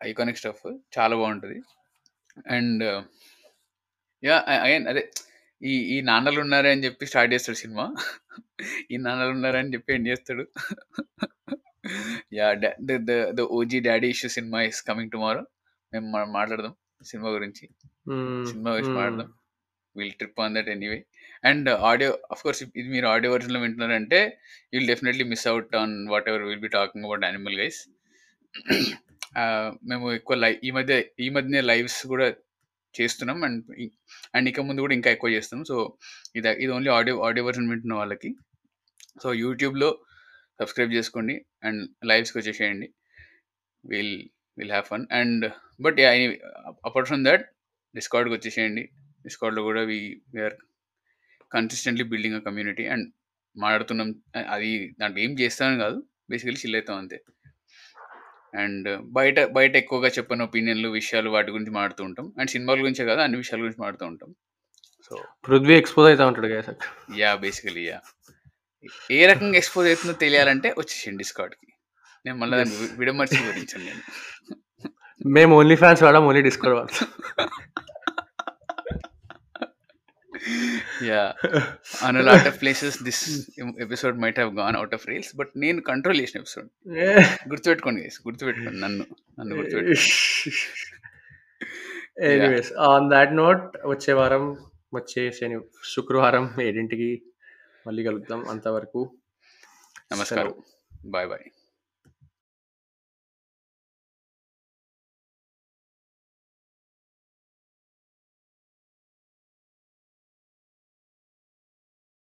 ఐకానిక్ స్టఫ్. చాలా బాగుంటుంది. అండ్ యా అగైన్ అదే ఈ ఈ నాన్నలు ఉన్నారే అని చెప్పి స్టార్ట్ చేస్తాడు సినిమా. ఈ నాన్నలు ఉన్నారే అని చెప్పి ఎండ్ చేస్తాడు. Yeah the OG daddy issue cinema is coming tomorrow. మేము మా- మాట్లాడదాం సినిమా గురించి. సినిమా గురించి మాట్లాడదాం. Will trip on that anyway. And audio of course ఇది మీరు ఆడియో వర్జన్లో వింటున్నారంటే will definitely miss out on whatever will be talking about animal guys మేము ఎక్కువ లైవ్ ఈ మధ్య ఈ మధ్యనే లైవ్స్ కూడా చేస్తున్నాం. అండ్ అండ్ ఇక ముందు కూడా ఇంకా ఎక్కువ చేస్తున్నాం. సో ఇది ఇది ఓన్లీ ఆడియో ఆడియో వర్షన్ వింటున్న వాళ్ళకి. సో యూట్యూబ్లో సబ్స్క్రైబ్ చేసుకోండి. అండ్ లైవ్స్కి వచ్చేసేయండి. Will will have fun and but I apart from that డిస్కౌంట్కి వచ్చేసేయండి. డిస్కౌంట్లో కూడా we we are consistently building a community and మాట్లాడుతున్నాం. అది దాంట్లో ఏం చేస్తామని కాదు. బేసికలీ చిల్ అవుతాం అంతే. అండ్ బయట బయట ఎక్కువగా చెప్పని ఒపీనియన్లు విషయాలు వాటి గురించి మాడుతూ ఉంటాం. అండ్ సినిమాల గురించే కాదు అన్ని విషయాల గురించి మాడుతూ ఉంటాం. సో పృథ్వీ ఎక్స్పోజ్ అవుతా ఉంటాడు కదా సార్. యా బేసికలీ యా ఏ రకంగా ఎక్స్పోజ్ అవుతుందో తెలియాలంటే వచ్చేసిండి డిస్కౌంట్కి నేను మళ్ళీ విడమర్చి గురించాను నేను. మేము ఓన్లీ ఫ్యాన్స్ వాడడం ఓన్లీ డిస్కౌంట్ వాడతాం yeah lot of places this episode might have gone out of reels but నేను కంట్రోల్ చేసిన ఎపిసోడ్ గుర్తుపెట్టుకోండి గుర్తుపెట్టుకోండి నన్ను నన్ను గుర్తుపెట్టుకోండి. ఆన్ దాట్ నోట్ వచ్చే వారం వచ్చే శని శుక్రవారం ఏడింటికి మళ్ళీ కలుద్దాం అంతవరకు. నమస్కారం. Bye bye